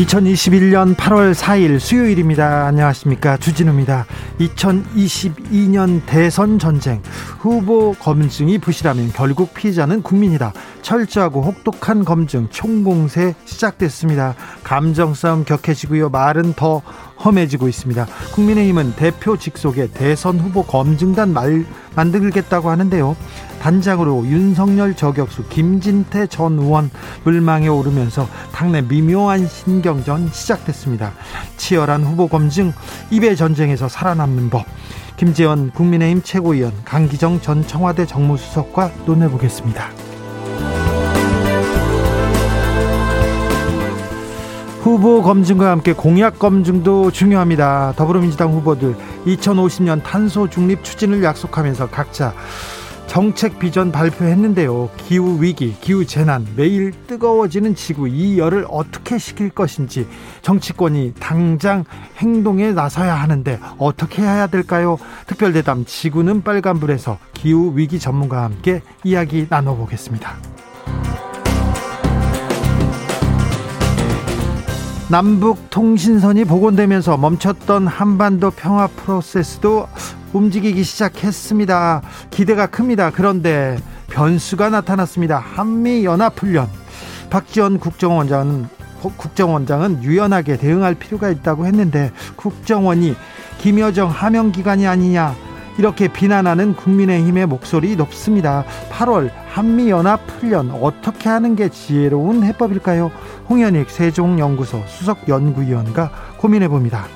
2021년 8월 4일 수요일입니다. 안녕하십니까. 주진우입니다. 2022년 대선 전쟁 후보 검증이 부실하면 결국 피의자는 국민이다. 철저하고 혹독한 검증 총공세 시작됐습니다. 감정 싸움 격해지고요. 말은 더 험해지고 있습니다. 국민의힘은 대표 직속의 대선 후보 검증단 말 만들겠다고 하는데요. 단장으로 윤석열 저격수 김진태 전 의원 물망에 오르면서 당내 미묘한 신경전 시작됐습니다. 치열한 후보 검증 입의 전쟁에서 살아남는 법. 김재원 국민의힘 최고위원 강기정 전 청와대 정무수석과 논해보겠습니다. 후보 검증과 함께 공약 검증도 중요합니다. 더불어민주당 후보들 2050년 탄소 중립 추진을 약속하면서 각자 정책 비전 발표했는데요. 기후 위기, 기후 재난, 매일 뜨거워지는 지구 이 열을 어떻게 식힐 것인지 정치권이 당장 행동에 나서야 하는데 어떻게 해야 될까요? 특별대담 지구는 빨간불에서 기후 위기 전문가와 함께 이야기 나눠보겠습니다. 남북 통신선이 복원되면서 멈췄던 한반도 평화 프로세스도 움직이기 시작했습니다. 기대가 큽니다. 그런데 변수가 나타났습니다. 한미 연합 훈련. 박지원 국정원장은 국정원장은 유연하게 대응할 필요가 있다고 했는데 국정원이 김여정 하명 기간이 아니냐 이렇게 비난하는 국민의힘의 목소리 높습니다. 8월 한미연합 훈련 어떻게 하는 게 지혜로운 해법일까요? 홍현익 세종연구소 수석 연구위원과 고민해 봅니다.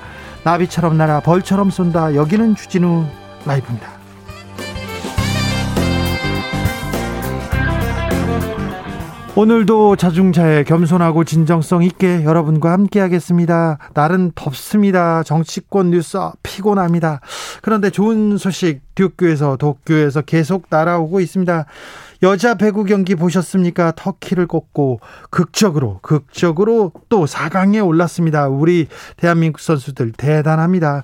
나비처럼 날아 벌처럼 쏜다. 여기는 주진우 라이브입니다. 오늘도 자중차에 겸손하고 진정성 있게 여러분과 함께 하겠습니다. 날은 덥습니다. 정치권 뉴스 피곤합니다. 그런데 좋은 소식 듀교에서 도쿄에서 계속 날아오고 있습니다. 여자 배구 경기 보셨습니까? 터키를 꺾고 극적으로 극적으로 또 4강에 올랐습니다. 우리 대한민국 선수들 대단합니다.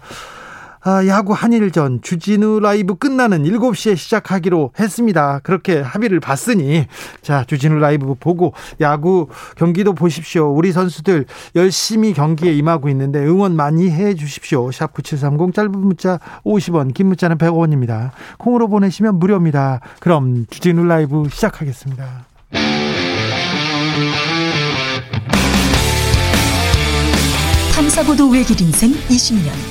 아, 야구 한일전 주진우 라이브 끝나는 7시에 시작하기로 했습니다. 그렇게 합의를 봤으니 자, 주진우 라이브 보고 야구 경기도 보십시오. 우리 선수들 열심히 경기에 임하고 있는데 응원 많이 해 주십시오. 샵 9730 짧은 문자 50원, 긴 문자는 100원입니다. 콩으로 보내시면 무료입니다. 그럼 주진우 라이브 시작하겠습니다. 탐사보도 외길 인생 20년.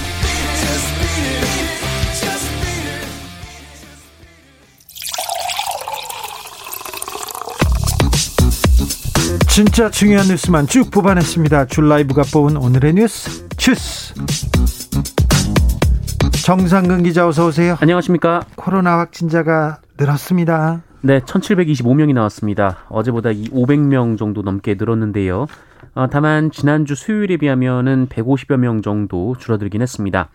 진짜 중요한 뉴스만 쭉 뽑아냈습니다. 줄 라이브가 뽑은 오늘의 뉴스 주스. 정상근 기자 어서 오세요. 안녕하십니까. 코로나 확진자가 늘었습니다. 네, 1,725명이 나왔습니다. 어제보다 500명 정도 넘게 늘었는데요. 어, 다만 지난주 수요일에 비하면은 150여 명 정도 줄어들긴 했습니다.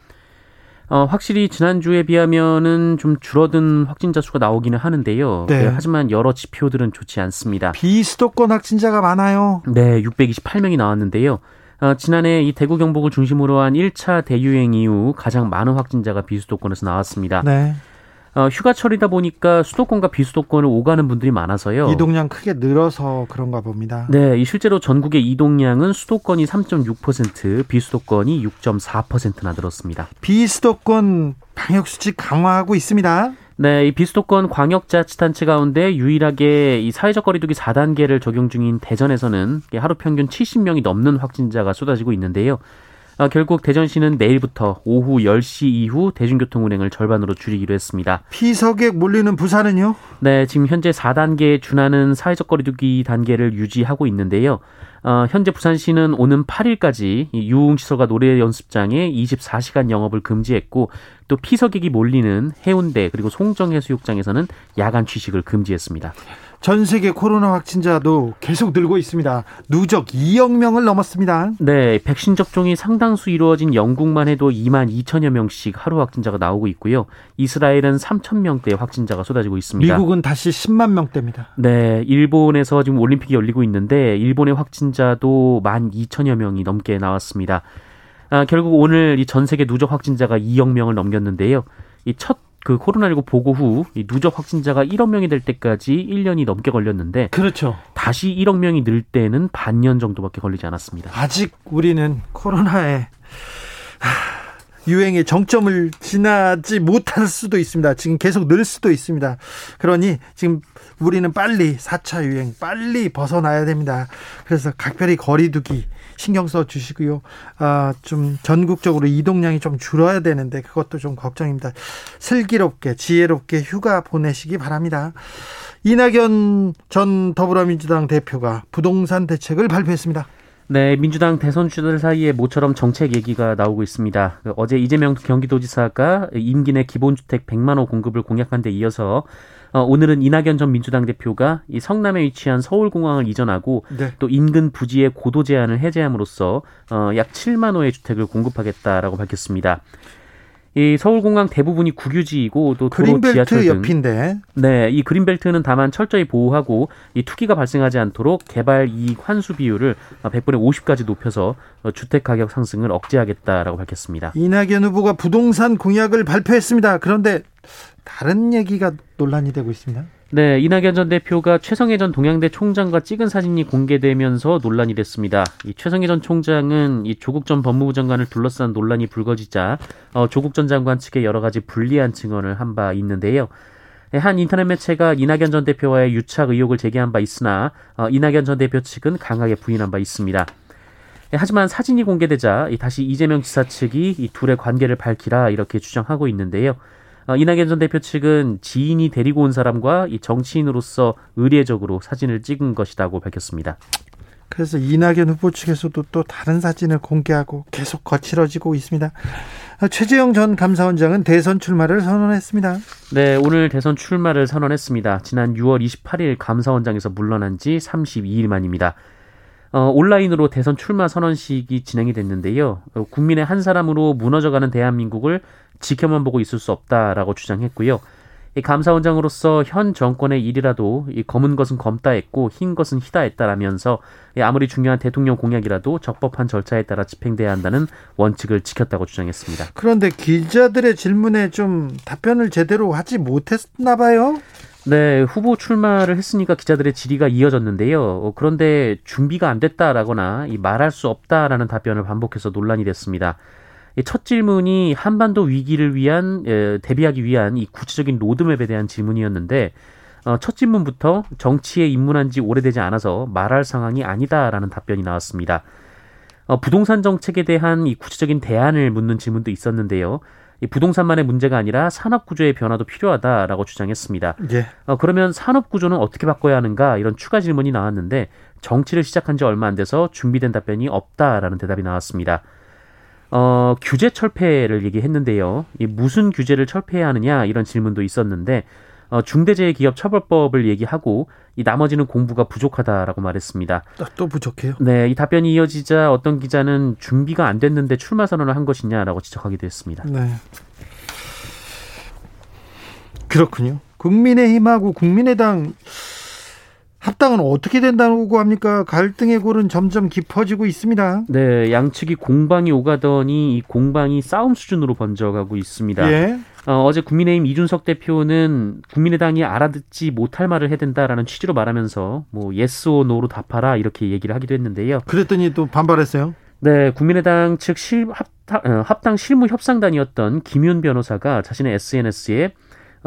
어, 확실히 지난주에 비하면은 좀 줄어든 확진자 수가 나오기는 하는데요. 네. 네, 하지만 여러 지표들은 좋지 않습니다. 비수도권 확진자가 많아요. 네, 628명이 나왔는데요. 어, 지난해 이 대구 경북을 중심으로 한 1차 대유행 이후 가장 많은 확진자가 비수도권에서 나왔습니다. 네. 어, 휴가철이다 보니까 수도권과 비수도권을 오가는 분들이 많아서요. 이동량 크게 늘어서 그런가 봅니다. 네, 이 실제로 전국의 이동량은 수도권이 3.6%, 비수도권이 6.4%나 늘었습니다. 비수도권 방역 수칙 강화하고 있습니다. 네, 이 비수도권 광역자치단체 가운데 유일하게 이 사회적 거리두기 4단계를 적용 중인 대전에서는 하루 평균 70명이 넘는 확진자가 쏟아지고 있는데요. 아, 결국 대전시는 내일부터 오후 10시 이후 대중교통 운행을 절반으로 줄이기로 했습니다. 피서객 몰리는 부산은요? 네, 지금 현재 4단계에 준하는 사회적 거리두기 단계를 유지하고 있는데요. 어, 현재 부산시는 오는 8일까지 유흥시설과 노래 연습장에 24시간 영업을 금지했고 또 피서객이 몰리는 해운대 그리고 송정해수욕장에서는 야간 취식을 금지했습니다. 전 세계 코로나 확진자도 계속 늘고 있습니다. 누적 2억 명을 넘었습니다. 네, 백신 접종이 상당수 이루어진 영국만 해도 2만 2천여 명씩 하루 확진자가 나오고 있고요. 이스라엘은 3천 명대 확진자가 쏟아지고 있습니다. 미국은 다시 10만 명대입니다. 네, 일본에서 지금 올림픽이 열리고 있는데 일본의 확진자도 1만 2천여 명이 넘게 나왔습니다. 아, 결국 오늘 이 전 세계 누적 확진자가 2억 명을 넘겼는데요. 이첫 그 코로나19 보고 후 누적 확진자가 1억 명이 될 때까지 1년이 넘게 걸렸는데 그렇죠. 다시 1억 명이 늘 때는 반년 정도밖에 걸리지 않았습니다. 아직 우리는 코로나에 유행의 정점을 지나지 못할 수도 있습니다. 지금 계속 늘 수도 있습니다. 그러니 지금 우리는 빨리 4차 유행 빨리 벗어나야 됩니다. 그래서 각별히 거리두기 신경 써 주시고요. 아, 좀 전국적으로 이동량이 좀 줄어야 되는데 그것도 좀 걱정입니다. 슬기롭게 지혜롭게 휴가 보내시기 바랍니다. 이낙연 전 더불어민주당 대표가 부동산 대책을 발표했습니다. 네, 민주당 대선 주자들 사이에 모처럼 정책 얘기가 나오고 있습니다. 그 어제 이재명 경기도지사가 임기 내 기본주택 100만 호 공급을 공약한 데 이어서 어, 오늘은 이낙연 전 민주당 대표가 이 성남에 위치한 서울공항을 이전하고 네. 또 인근 부지의 고도 제한을 해제함으로써 어, 약 7만 호의 주택을 공급하겠다라고 밝혔습니다. 이 서울공항 대부분이 국유지이고 또 도로 지하철 등 옆인데 네, 이 그린벨트는 다만 철저히 보호하고 이 투기가 발생하지 않도록 개발 이익 환수 비율을 100분의 50까지 높여서 주택 가격 상승을 억제하겠다라고 밝혔습니다. 이낙연 후보가 부동산 공약을 발표했습니다. 그런데 다른 얘기가 논란이 되고 있습니다. 네, 이낙연 전 대표가 최성해 전 동양대 총장과 찍은 사진이 공개되면서 논란이 됐습니다. 이 최성해 전 총장은 이 조국 전 법무부 장관을 둘러싼 논란이 불거지자 어, 조국 전 장관 측에 여러 가지 불리한 증언을 한 바 있는데요. 네, 한 인터넷 매체가 이낙연 전 대표와의 유착 의혹을 제기한 바 있으나 어, 이낙연 전 대표 측은 강하게 부인한 바 있습니다. 네, 하지만 사진이 공개되자 다시 이재명 지사 측이 이 둘의 관계를 밝히라 이렇게 주장하고 있는데요. 어, 이낙연 전 대표 측은 지인이 데리고 온 사람과 이 정치인으로서 의례적으로 사진을 찍은 것이라고 밝혔습니다. 그래서 이낙연 후보 측에서도 또 다른 사진을 공개하고 계속 거칠어지고 있습니다. 어, 최재형 전 감사원장은 대선 출마를 선언했습니다. 네, 오늘 대선 출마를 선언했습니다. 지난 6월 28일 감사원장에서 물러난 지 32일 만입니다. 어, 온라인으로 대선 출마 선언식이 진행이 됐는데요. 어, 국민의 한 사람으로 무너져가는 대한민국을 지켜만 보고 있을 수 없다라고 주장했고요. 이 감사원장으로서 현 정권의 일이라도 이 검은 것은 검다 했고 흰 것은 희다 했다라면서 아무리 중요한 대통령 공약이라도 적법한 절차에 따라 집행돼야 한다는 원칙을 지켰다고 주장했습니다. 그런데 기자들의 질문에 좀 답변을 제대로 하지 못했나 봐요. 네, 후보 출마를 했으니까 기자들의 질의가 이어졌는데요. 어, 그런데 준비가 안 됐다라거나 말할 수 없다라는 답변을 반복해서 논란이 됐습니다. 첫 질문이 한반도 위기를 위한 대비하기 위한 이 구체적인 로드맵에 대한 질문이었는데 어, 첫 질문부터 정치에 입문한 지 오래되지 않아서 말할 상황이 아니다라는 답변이 나왔습니다. 어, 부동산 정책에 대한 이 구체적인 대안을 묻는 질문도 있었는데요. 이 부동산만의 문제가 아니라 산업 구조의 변화도 필요하다라고 주장했습니다. 예. 어, 그러면 산업 구조는 어떻게 바꿔야 하는가 이런 추가 질문이 나왔는데 정치를 시작한 지 얼마 안 돼서 준비된 답변이 없다라는 대답이 나왔습니다. 어, 규제 철폐를 얘기했는데요. 이 무슨 규제를 철폐해야 하느냐 이런 질문도 있었는데 어, 중대재해기업처벌법을 얘기하고 이 나머지는 공부가 부족하다라고 말했습니다. 또 부족해요? 네, 이 답변이 이어지자 어떤 기자는 준비가 안 됐는데 출마 선언을 한 것이냐라고 지적하기도 했습니다. 네. 그렇군요. 국민의힘하고 국민의당 합당은 어떻게 된다고 합니까? 갈등의 골은 점점 깊어지고 있습니다. 네, 양측이 공방이 오가더니 이 공방이 싸움 수준으로 번져가고 있습니다. 예. 어, 제 국민의힘 이준석 대표는 국민의당이 알아듣지 못할 말을 해야 된다라는 취지로 말하면서 뭐 yes or no로 답하라 이렇게 얘기를 하기도 했는데요. 그랬더니 또 반발했어요. 네, 국민의당 측 실, 합당, 어, 합당 실무 협상단이었던 김윤 변호사가 자신의 SNS에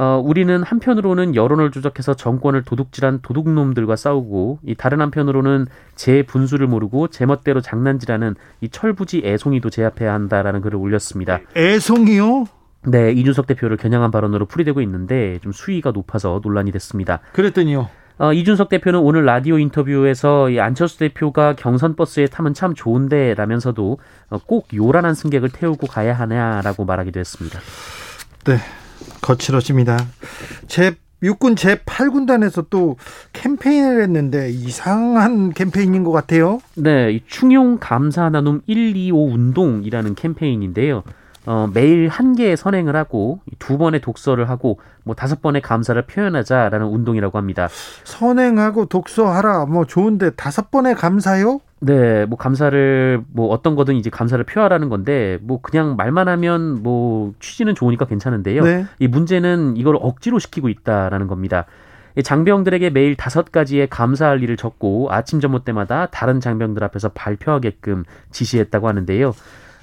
어, 우리는 한편으로는 여론을 조작해서 정권을 도둑질한 도둑놈들과 싸우고 이 다른 한편으로는 제 분수를 모르고 제멋대로 장난질하는 이 철부지 애송이도 제압해야 한다라는 글을 올렸습니다. 애송이요? 네, 이준석 대표를 겨냥한 발언으로 풀이되고 있는데 좀 수위가 높아서 논란이 됐습니다. 그랬더니요. 어, 이준석 대표는 오늘 라디오 인터뷰에서 이 안철수 대표가 경선 버스에 타면 참 좋은데 라면서도 어, 꼭 요란한 승객을 태우고 가야 하냐라고 말하기도 했습니다. 네, 거칠어집니다. 제 육군 제8군단에서 또 캠페인을 했는데 이상한 캠페인인 것 같아요. 네, 이 충용 감사 나눔 125 운동이라는 캠페인인데요. 어, 매일 한 개의 선행을 하고 두 번의 독서를 하고 뭐 다섯 번의 감사를 표현하자라는 운동이라고 합니다. 선행하고 독서하라 뭐 좋은데 다섯 번의 감사요? 네, 뭐 감사를 뭐 어떤 거든 이제 감사를 표하라는 건데 뭐 그냥 말만 하면 뭐 취지는 좋으니까 괜찮은데요. 네. 이 문제는 이걸 억지로 시키고 있다라는 겁니다. 장병들에게 매일 다섯 가지의 감사할 일을 적고 아침 점호 때마다 다른 장병들 앞에서 발표하게끔 지시했다고 하는데요.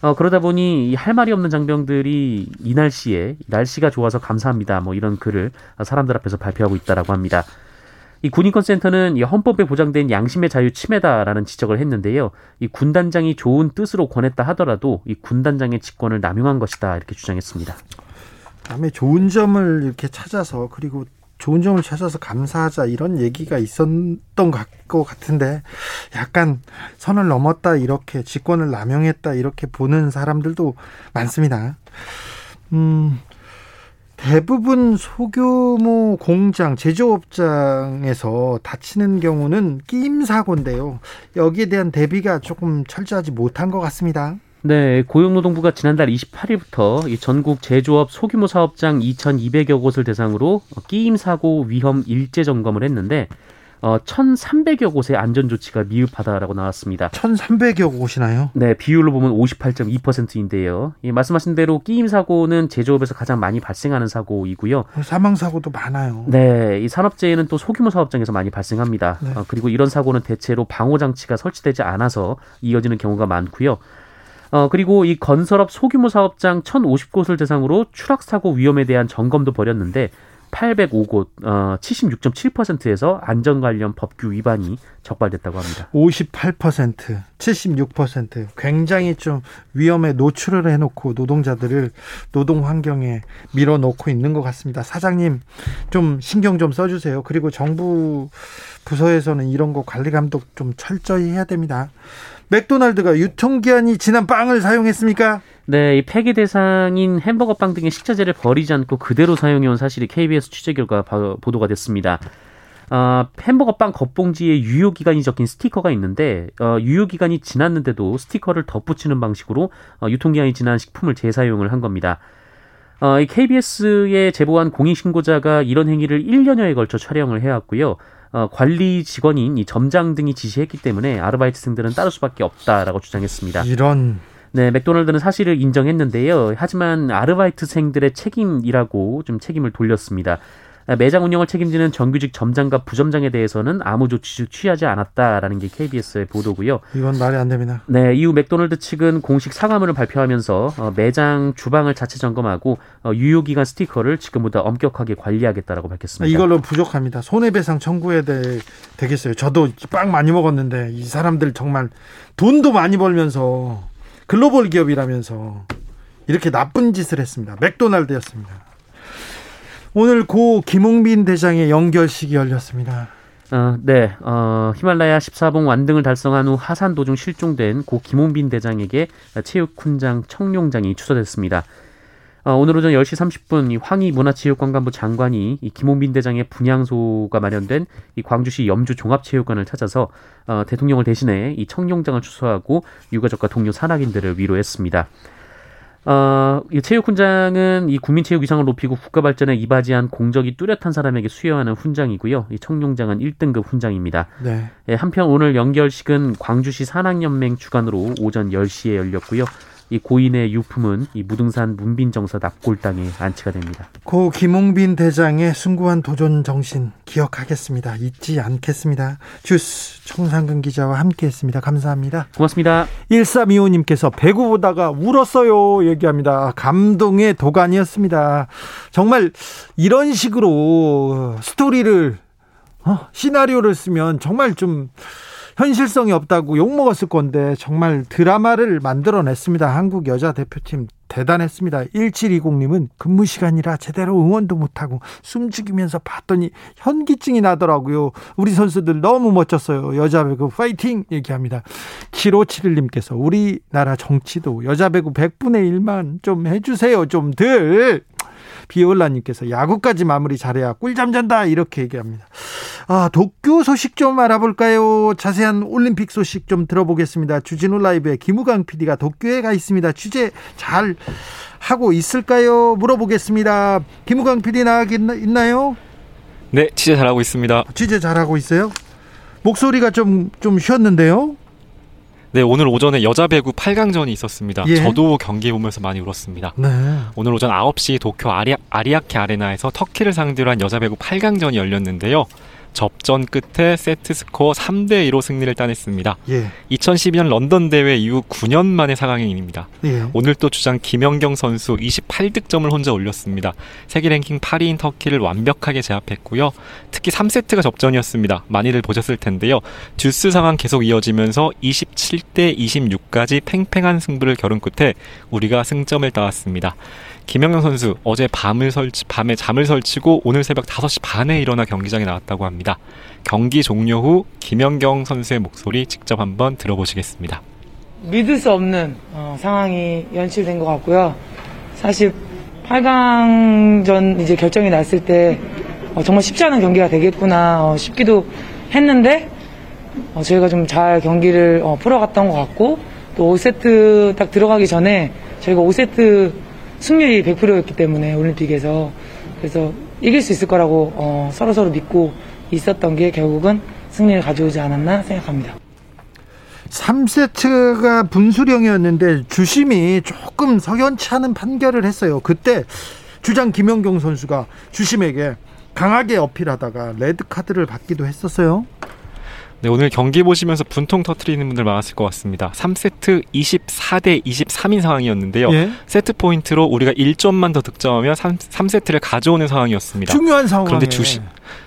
어, 그러다 보니 할 말이 없는 장병들이 이 날씨에 날씨가 좋아서 감사합니다. 뭐 이런 글을 사람들 앞에서 발표하고 있다라고 합니다. 이 군인권센터는 이 헌법에 보장된 양심의 자유 침해다라는 지적을 했는데요. 이 군단장이 좋은 뜻으로 권했다 하더라도 이 군단장의 직권을 남용한 것이다 이렇게 주장했습니다. 남의 좋은 점을 이렇게 찾아서 그리고 좋은 점을 찾아서 감사하자 이런 얘기가 있었던 것 같은데 약간 선을 넘었다 이렇게 직권을 남용했다 이렇게 보는 사람들도 많습니다. 음, 대부분 소규모 공장, 제조업장에서 다치는 경우는 끼임 사고인데요. 여기에 대한 대비가 조금 철저하지 못한 것 같습니다. 네, 고용노동부가 지난달 28일부터 전국 제조업 소규모 사업장 2,200여 곳을 대상으로 끼임 사고 위험 일제 점검을 했는데 어, 1,300여 곳의 안전 조치가 미흡하다라고 나왔습니다. 1,300여 곳이나요? 네, 비율로 보면 58.2%인데요. 예, 말씀하신 대로 끼임 사고는 제조업에서 가장 많이 발생하는 사고이고요. 사망 사고도 많아요. 네, 이 산업재해는 또 소규모 사업장에서 많이 발생합니다. 네. 어, 그리고 이런 사고는 대체로 방호 장치가 설치되지 않아서 이어지는 경우가 많고요. 어, 그리고 이 건설업 소규모 사업장 1,050곳을 대상으로 추락 사고 위험에 대한 점검도 벌였는데 805곳 어, 76.7%에서 안전 관련 법규 위반이 적발됐다고 합니다. 58%, 76% 굉장히 좀 위험에 노출을 해놓고 노동자들을 노동 환경에 밀어놓고 있는 것 같습니다. 사장님 좀 신경 좀 써주세요. 그리고 정부 부서에서는 이런 거 관리 감독 좀 철저히 해야 됩니다. 맥도날드가 유통기한이 지난 빵을 사용했습니까? 네, 이 폐기 대상인 햄버거 빵 등의 식자재를 버리지 않고 그대로 사용해온 사실이 KBS 취재 결과 보도가 됐습니다. 어, 햄버거 빵 겉봉지에 유효 기간이 적힌 스티커가 있는데 어, 유효 기간이 지났는데도 스티커를 덧붙이는 방식으로 어, 유통기한이 지난 식품을 재사용을 한 겁니다. 어, 이 KBS에 제보한 공익신고자가 이런 행위를 1년여에 걸쳐 촬영을 해왔고요. 어, 관리 직원인 이 점장 등이 지시했기 때문에 아르바이트생들은 따를 수밖에 없다라고 주장했습니다. 이런 네, 맥도날드는 사실을 인정했는데요. 하지만 아르바이트생들의 책임이라고 좀 책임을 돌렸습니다. 매장 운영을 책임지는 정규직 점장과 부점장에 대해서는 아무 조치를 취하지 않았다라는 게 KBS의 보도고요. 이건 말이 안 됩니다. 네, 이후 맥도날드 측은 공식 사과문을 발표하면서 어, 매장 주방을 자체 점검하고 어, 유효기간 스티커를 지금보다 엄격하게 관리하겠다라고 밝혔습니다. 이걸로 부족합니다. 손해배상 청구해야 되, 되겠어요. 저도 빵 많이 먹었는데 이 사람들 정말 돈도 많이 벌면서 글로벌 기업이라면서 이렇게 나쁜 짓을 했습니다. 맥도날드였습니다. 오늘 고 김홍빈 대장의 연결식이 열렸습니다. 어, 네, 어, 히말라야 14봉 완등을 달성한 후 하산 도중 실종된 고 김홍빈 대장에게 체육훈장 청룡장이 추서됐습니다. 어, 오늘 오전 10시 30분 이 황희 문화체육관광부 장관이 이 김홍빈 대장의 분향소가 마련된 이 광주시 염주 종합체육관을 찾아서 어, 대통령을 대신해 이 청룡장을 추서하고 유가족과 동료 산악인들을 위로했습니다. 어, 이 체육훈장은 이 국민체육 위상을 높이고 국가 발전에 이바지한 공적이 뚜렷한 사람에게 수여하는 훈장이고요. 이 청룡장은 1등급 훈장입니다. 네. 예, 한편 오늘 연결식은 광주시 산악연맹 주관으로 오전 10시에 열렸고요. 이 고인의 유품은 이 무등산 문빈정서 납골당에 안치가 됩니다. 고 김홍빈 대장의 숭고한 도전 정신 기억하겠습니다. 잊지 않겠습니다. 주스 청상근 기자와 함께했습니다. 감사합니다. 고맙습니다. 1325님께서 배구 보다가 울었어요 얘기합니다. 감동의 도가니였습니다. 정말 이런 식으로 스토리를 어, 시나리오를 쓰면 정말 좀 현실성이 없다고 욕먹었을 건데 정말 드라마를 만들어냈습니다. 한국 여자 대표팀 대단했습니다. 1720님은 근무 시간이라 제대로 응원도 못하고 숨죽이면서 봤더니 현기증이 나더라고요. 우리 선수들 너무 멋졌어요. 여자 배구 파이팅 얘기합니다. 7571님께서 우리나라 정치도 여자 배구 100분의 1만 좀 해주세요. 좀 덜. 비올라님께서 야구까지 마무리 잘해야 꿀잠 잔다 이렇게 얘기합니다. 아 도쿄 소식 좀 알아볼까요? 자세한 올림픽 소식 좀 들어보겠습니다. 주진우 라이브의 김우강 PD가 도쿄에 가 있습니다. 취재 잘 하고 있을까요? 물어보겠습니다. 김우강 PD 나와 있나요? 네, 취재 잘하고 있습니다. 취재 잘하고 있어요? 목소리가 좀, 좀 쉬었는데요? 네, 오늘 오전에 여자 배구 8강전이 있었습니다. 예. 저도 경기 보면서 많이 울었습니다. 네. 오늘 오전 9시 도쿄 아리아, 아리아케 아레나에서 터키를 상대로 한 여자 배구 8강전이 열렸는데요. 접전 끝에 세트 스코어 3대 2로 승리를 따냈습니다. 예. 2012년 런던 대회 이후 9년 만에 4강행입니다. 예. 오늘 또 주장 김연경 선수 28득점을 혼자 올렸습니다. 세계 랭킹 8위인 터키를 완벽하게 제압했고요. 특히 3세트가 접전이었습니다. 많이들 보셨을 텐데요. 듀스 상황 계속 이어지면서 27대 26까지 팽팽한 승부를 겨룬 끝에 우리가 승점을 따왔습니다. 김영경 선수 어제 밤을 설치, 밤에 잠을 설치고 오늘 새벽 5시 반에 일어나 경기장에 나왔다고 합니다. 경기 종료 후 김연경 선수의 목소리 직접 한번 들어보시겠습니다. 믿을 수 없는 어, 상황이 연출된 것 같고요. 사실 8강전 이제 결정이 났을 때 어, 정말 쉽지 않은 경기가 되겠구나 어, 싶기도 했는데 어, 저희가 좀 잘 경기를 어, 풀어갔던 것 같고 또 5세트 딱 들어가기 전에 저희가 5세트 승률이 100%였기 때문에 올림픽에서 그래서 이길 수 있을 거라고 어, 서로 서로 믿고 있었던 게 결국은 승리를 가져오지 않았나 생각합니다. 3세트가 분수령이었는데 주심이 조금 석연치 않은 판결을 했어요. 그때 주장 김연경 선수가 주심에게 강하게 어필하다가 레드 카드를 받기도 했었어요. 네, 오늘 경기 보시면서 분통 터트리는 분들 많았을 것 같습니다. 3세트 24대 23인 상황이었는데요. 예? 세트 포인트로 우리가 1점만 더 득점하면 3, 3세트를 가져오는 상황이었습니다. 중요한 상황. 그런데 주심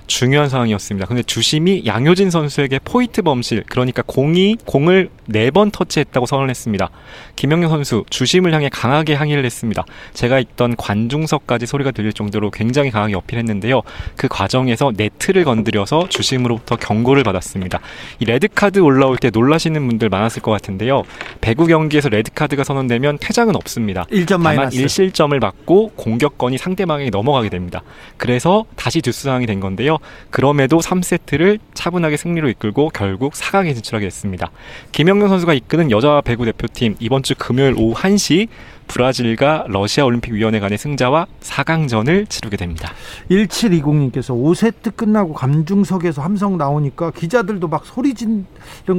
중요한 상황이었습니다. 근데 주심이 양효진 선수에게 four hit 범실, 그러니까 공이 공을 네번 터치했다고 선언 했습니다. 김연경 선수 주심을 향해 강하게 항의를 했습니다. 제가 있던 관중석까지 소리가 들릴 정도로 굉장히 강하게 어필했는데요. 그 과정에서 네트를 건드려서 주심으로부터 경고를 받았습니다. 이 레드 카드 올라올 때 놀라시는 분들 많았을 것 같은데요. 배구 경기에서 레드 카드가 선언되면 퇴장은 없습니다. 1점 다만 1실점을 받고 공격권이 상대방에게 넘어가게 됩니다. 그래서 다시 듀스 상황이 된 건데요. 그럼에도 3세트를 차분하게 승리로 이끌고 결국 4강에 진출하게 됐습니다. 김영 경 선수가 이끄는 여자 배구 대표팀 이번 주 금요일 오후 1시 브라질과 러시아 올림픽 위원회 간의 승자와 4강전을 치르게 됩니다. 1720님께서 5세트 끝나고 감중석에서 함성 나오니까 기자들도 막 소리 지른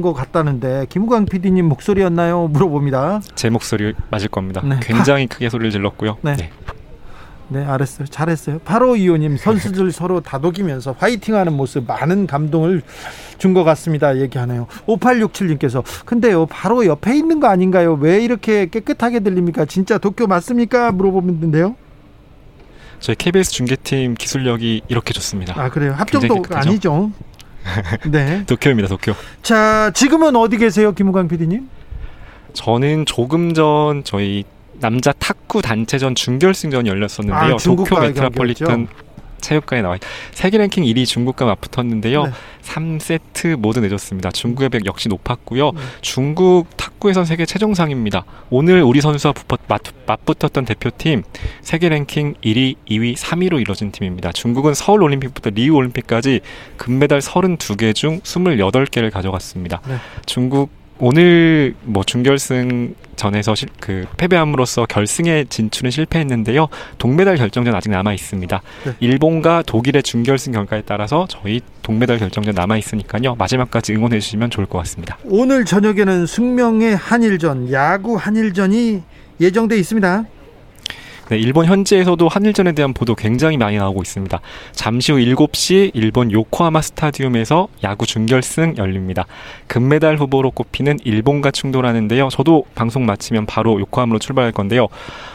것 같다는데 김우광 PD님 목소리였나요? 물어봅니다. 제 목소리 맞을 겁니다. 네. 굉장히 크게 소리를 질렀고요. 네. 네. 네, 알았어요. 잘했어요. 8호 이호님 선수들 서로 다독이면서 화이팅하는 모습 많은 감동을 준 것 같습니다. 얘기하네요. 5867님께서 근데요, 바로 옆에 있는 거 아닌가요? 왜 이렇게 깨끗하게 들립니까? 진짜 도쿄 맞습니까? 물어보는데요. 저희 KBS 중계팀 기술력이 이렇게 좋습니다. 아 그래요? 합정도 아니죠? 네. 도쿄입니다, 도쿄. 자, 지금은 어디 계세요, 김우광 PD님? 저는 조금 전 저희 남자 탁구 단체전 준결승전이 열렸었는데요. 아, 도쿄 메트로폴리탄 체육관에 나와 세계 랭킹 1위 중국과 맞붙었는데요. 네. 3세트 모두 내줬습니다. 중국의 백 역시 높았고요. 네. 중국 탁구에선 세계 최정상입니다. 오늘 우리 선수와 맞, 맞붙었던 대표팀 세계 랭킹 1위, 2위, 3위로 이뤄진 팀입니다. 중국은 서울 올림픽부터 리우 올림픽까지 금메달 32개 중 28개를 가져갔습니다. 네. 중국 오늘 뭐 준결승 전에서 실, 그 패배함으로써 결승에 진출은 실패했는데요. 동메달 결정전 아직 남아 있습니다. 네. 일본과 독일의 준결승 결과에 따라서 저희 동메달 결정전 남아 있으니까요. 마지막까지 응원해 주시면 좋을 것 같습니다. 오늘 저녁에는 숙명의 한일전, 야구 한일전이 예정돼 있습니다. 네, 일본 현지에서도 한일전에 대한 보도 굉장히 많이 나오고 있습니다. 잠시 후 7시 일본 요코하마 스타디움에서 야구 준결승 열립니다. 금메달 후보로 꼽히는 일본과 충돌하는데요. 저도 방송 마치면 바로 요코하마로 출발할 건데요.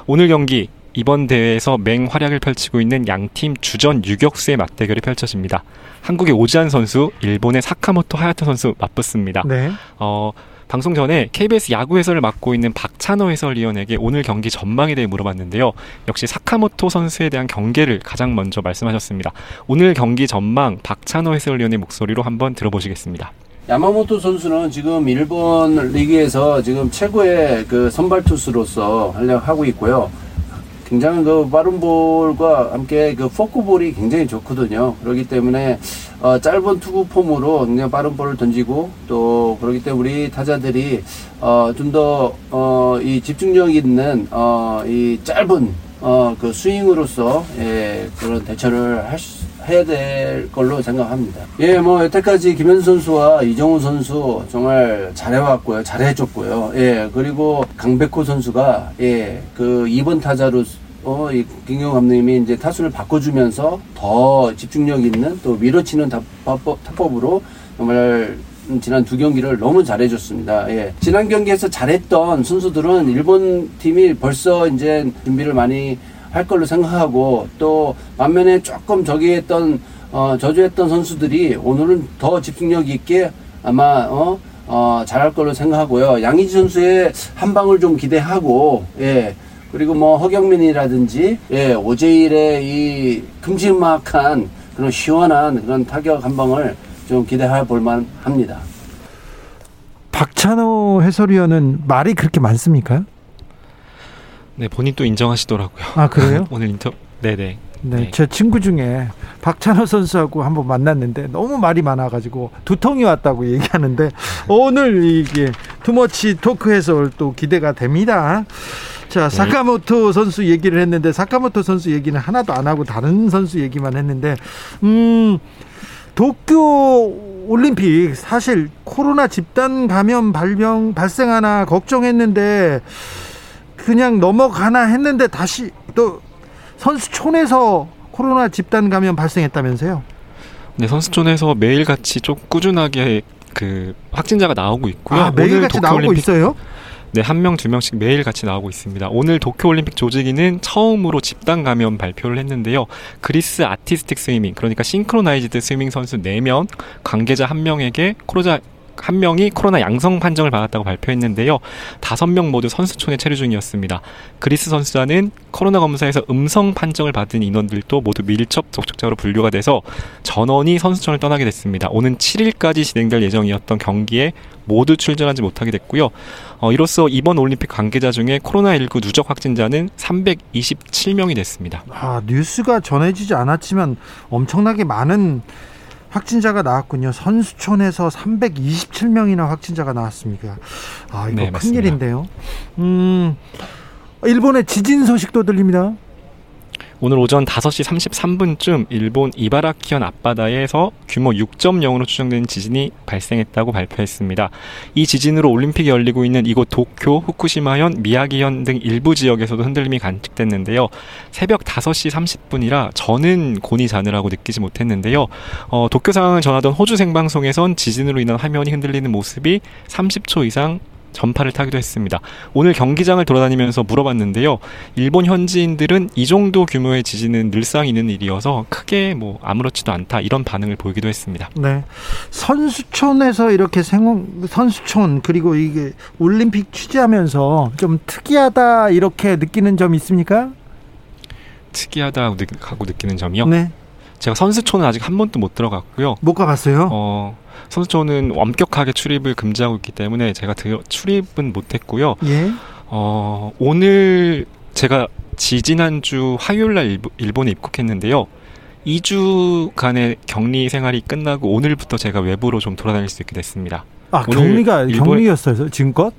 오늘 경기 이번 대회에서 맹활약을 펼치고 있는 양팀 주전 유격수의 맞대결이 펼쳐집니다. 한국의 오지환 선수, 일본의 사카모토 하야토 선수 맞붙습니다. 네. 어, 방송 전에 KBS 야구 해설을 맡고 있는 박찬호 해설위원에게 오늘 경기 전망에 대해 물어봤는데요. 역시 사카모토 선수에 대한 경계를 가장 먼저 말씀하셨습니다. 오늘 경기 전망 박찬호 해설위원의 목소리로 한번 들어보시겠습니다. 야마모토 선수는 지금 일본 리그에서 지금 최고의 그 선발 투수로서 활약하고 있고요. 굉장히 그 빠른 볼과 함께 그 포크볼이 굉장히 좋거든요. 그렇기 때문에 어, 짧은 투구 폼으로 그냥 빠른 볼을 던지고 또 그렇기 때문에 우리 타자들이 어, 좀 더 어, 이 집중력 있는 어, 이 짧은 어, 그 스윙으로서 예, 그런 대처를 할 수, 해야 될 걸로 생각합니다. 예, 뭐 여태까지 김현수 선수와 이정우 선수 정말 잘해왔고요, 잘해줬고요. 예, 그리고 강백호 선수가 예, 그 2번 타자로 어, 이 김경 감독님이 이제 타수를 바꿔주면서 더 집중력 있는 또 밀어치는 타법, 타법으로 정말 지난 두 경기를 너무 잘해줬습니다. 예. 지난 경기에서 잘했던 선수들은 일본 팀이 벌써 이제 준비를 많이 할 걸로 생각하고 또 반면에 조금 저기 했던 어, 저주했던 선수들이 오늘은 더 집중력 있게 아마 어, 어, 잘할 걸로 생각하고요. 양희지 선수의 한 방을 좀 기대하고 예. 그리고 뭐 허경민이라든지 예, 오제일의 이 큼지막한 그런 시원한 그런 타격 한 방을 좀 기대해 볼만 합니다. 박찬호 해설위원은 말이 그렇게 많습니까? 네, 본인 또 인정하시더라고요. 아, 그래요? 오늘 인터 네네. 네, 네, 제 친구 중에 박찬호 선수하고 한번 만났는데 너무 말이 많아가지고 두통이 왔다고 얘기하는데 오늘 이게 투머치 토크 해설 또 기대가 됩니다. 자, 네. 사카모토 선수 얘기를 했는데 사카모토 선수 얘기는 하나도 안 하고 다른 선수 얘기만 했는데 음 도쿄 올림픽 사실 코로나 집단 감염 발병 발생하나 걱정했는데 그냥 넘어가나 했는데 다시 또 선수촌에서 코로나 집단 감염 발생했다면서요? 네, 선수촌에서 매일같이 좀 꾸준하게 그 확진자가 나오고 있고요. 아, 매일같이 나오고. 있어요? 네, 한 명, 두 명씩 매일 같이 나오고 있습니다. 오늘 도쿄올림픽 조직위는 처음으로 집단 감염 발표를 했는데요. 그리스 아티스틱 스위밍, 그러니까 싱크로나이즈드 스위밍 선수 4명, 관계자 1명에게 코로나 한 명이 코로나 양성 판정을 받았다고 발표했는데요. 다섯 명 모두 선수촌에 체류 중이었습니다. 그리스 선수단은 코로나 검사에서 음성 판정을 받은 인원들도 모두 밀접 접촉자로 분류가 돼서 전원이 선수촌을 떠나게 됐습니다. 오는 7일까지 진행될 예정이었던 경기에 모두 출전하지 못하게 됐고요. 어, 이로써 이번 올림픽 관계자 중에 코로나19 누적 확진자는 327명이 됐습니다. 아, 뉴스가 전해지지 않았지만 엄청나게 많은 확진자가 나왔군요. 선수촌에서 327명이나 확진자가 나왔습니다. 아, 이거 네, 큰일인데요. 음, 일본의 지진 소식도 들립니다. 오늘 오전 5시 33분쯤 일본 이바라키현 앞바다에서 규모 6.0으로 추정되는 지진이 발생했다고 발표했습니다. 이 지진으로 올림픽이 열리고 있는 이곳 도쿄, 후쿠시마현, 미야기현 등 일부 지역에서도 흔들림이 관측됐는데요. 새벽 5시 30분이라 저는 곤이 자느라고 느끼지 못했는데요. 어, 도쿄 상황을 전하던 호주 생방송에선 지진으로 인한 화면이 흔들리는 모습이 30초 이상 전파를 타기도 했습니다. 오늘 경기장을 돌아다니면서 물어봤는데요. 일본 현지인들은 이 정도 규모의 지진은 늘상 있는 일이어서 크게 뭐 아무렇지도 않다 이런 반응을 보이기도 했습니다. 네. 선수촌에서 이렇게 생 선수촌 그리고 이게 올림픽 취재하면서 좀 특이하다 이렇게 느끼는 점 있습니까? 특이하다고 느끼는 점이요? 네. 제가 선수촌은 아직 한 번도 못 들어갔고요. 못 가봤어요? 어, 선수촌은 엄격하게 출입을 금지하고 있기 때문에 제가 들, 출입은 못했고요. 예. 어, 오늘 제가 지지난주 화요일 날 일본에 입국했는데요. 2주간의 격리 생활이 끝나고 오늘부터 제가 외부로 좀 돌아다닐 수 있게 됐습니다. 아 격리가 일본... 격리였어요 지금껏?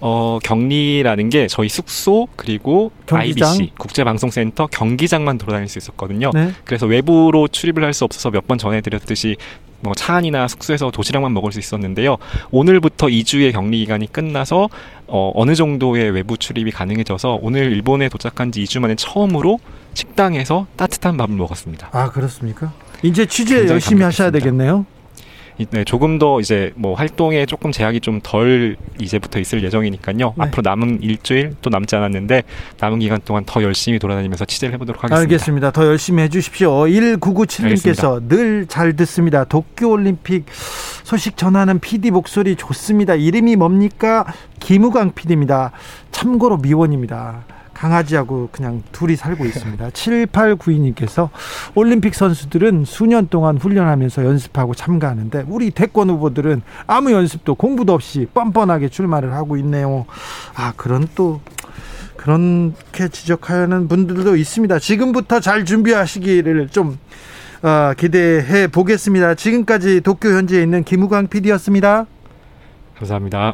어, 격리라는 게 저희 숙소 그리고 경기장? IBC 국제방송센터 경기장만 돌아다닐 수 있었거든요. 네. 그래서 외부로 출입을 할 수 없어서 몇 번 전해드렸듯이 뭐 차 안이나 숙소에서 도시락만 먹을 수 있었는데요. 오늘부터 2주의 격리 기간이 끝나서 어, 어느 정도의 외부 출입이 가능해져서 오늘 일본에 도착한 지 2주 만에 처음으로 식당에서 따뜻한 밥을 먹었습니다. 아 그렇습니까? 이제 취재 열심히 하셔야 되겠네요. 네, 조금 더 이제 뭐 활동에 조금 제약이 좀 덜 이제부터 있을 예정이니까요. 네. 앞으로 남은 일주일 또 남지 않았는데 남은 기간 동안 더 열심히 돌아다니면서 취재를 해보도록 하겠습니다. 알겠습니다. 더 열심히 해주십시오. 1997님께서 늘 잘 듣습니다. 도쿄올림픽 소식 전하는 PD 목소리 좋습니다. 이름이 뭡니까? 김우광 PD입니다. 참고로 미원입니다. 강아지하고 그냥 둘이 살고 있습니다. 7892님께서 올림픽 선수들은 수년 동안 훈련하면서 연습하고 참가하는데 우리 태권 후보들은 아무 연습도 공부도 없이 뻔뻔하게 출마를 하고 있네요. 아, 그런 또 그렇게 지적하는 분들도 있습니다. 지금부터 잘 준비하시기를 좀 어, 기대해 보겠습니다. 지금까지 도쿄 현지에 있는 김우광 PD였습니다. 감사합니다.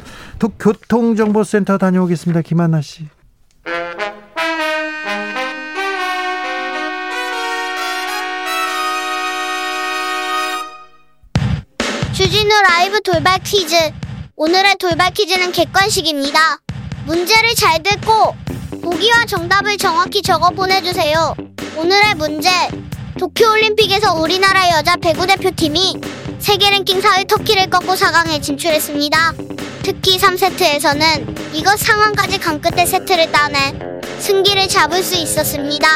교통정보센터 다녀오겠습니다. 김한나 씨. 라이브 돌발 퀴즈. 오늘의 돌발 퀴즈는 객관식입니다. 문제를 잘 듣고 보기와 정답을 정확히 적어 보내주세요. 오늘의 문제. 도쿄올림픽에서 우리나라 여자 배구 대표팀이 세계 랭킹 4위 터키를 꺾고 4강에 진출했습니다. 특히 3세트에서는 이것 상황까지 간 끝에 세트를 따내 승기를 잡을 수 있었습니다.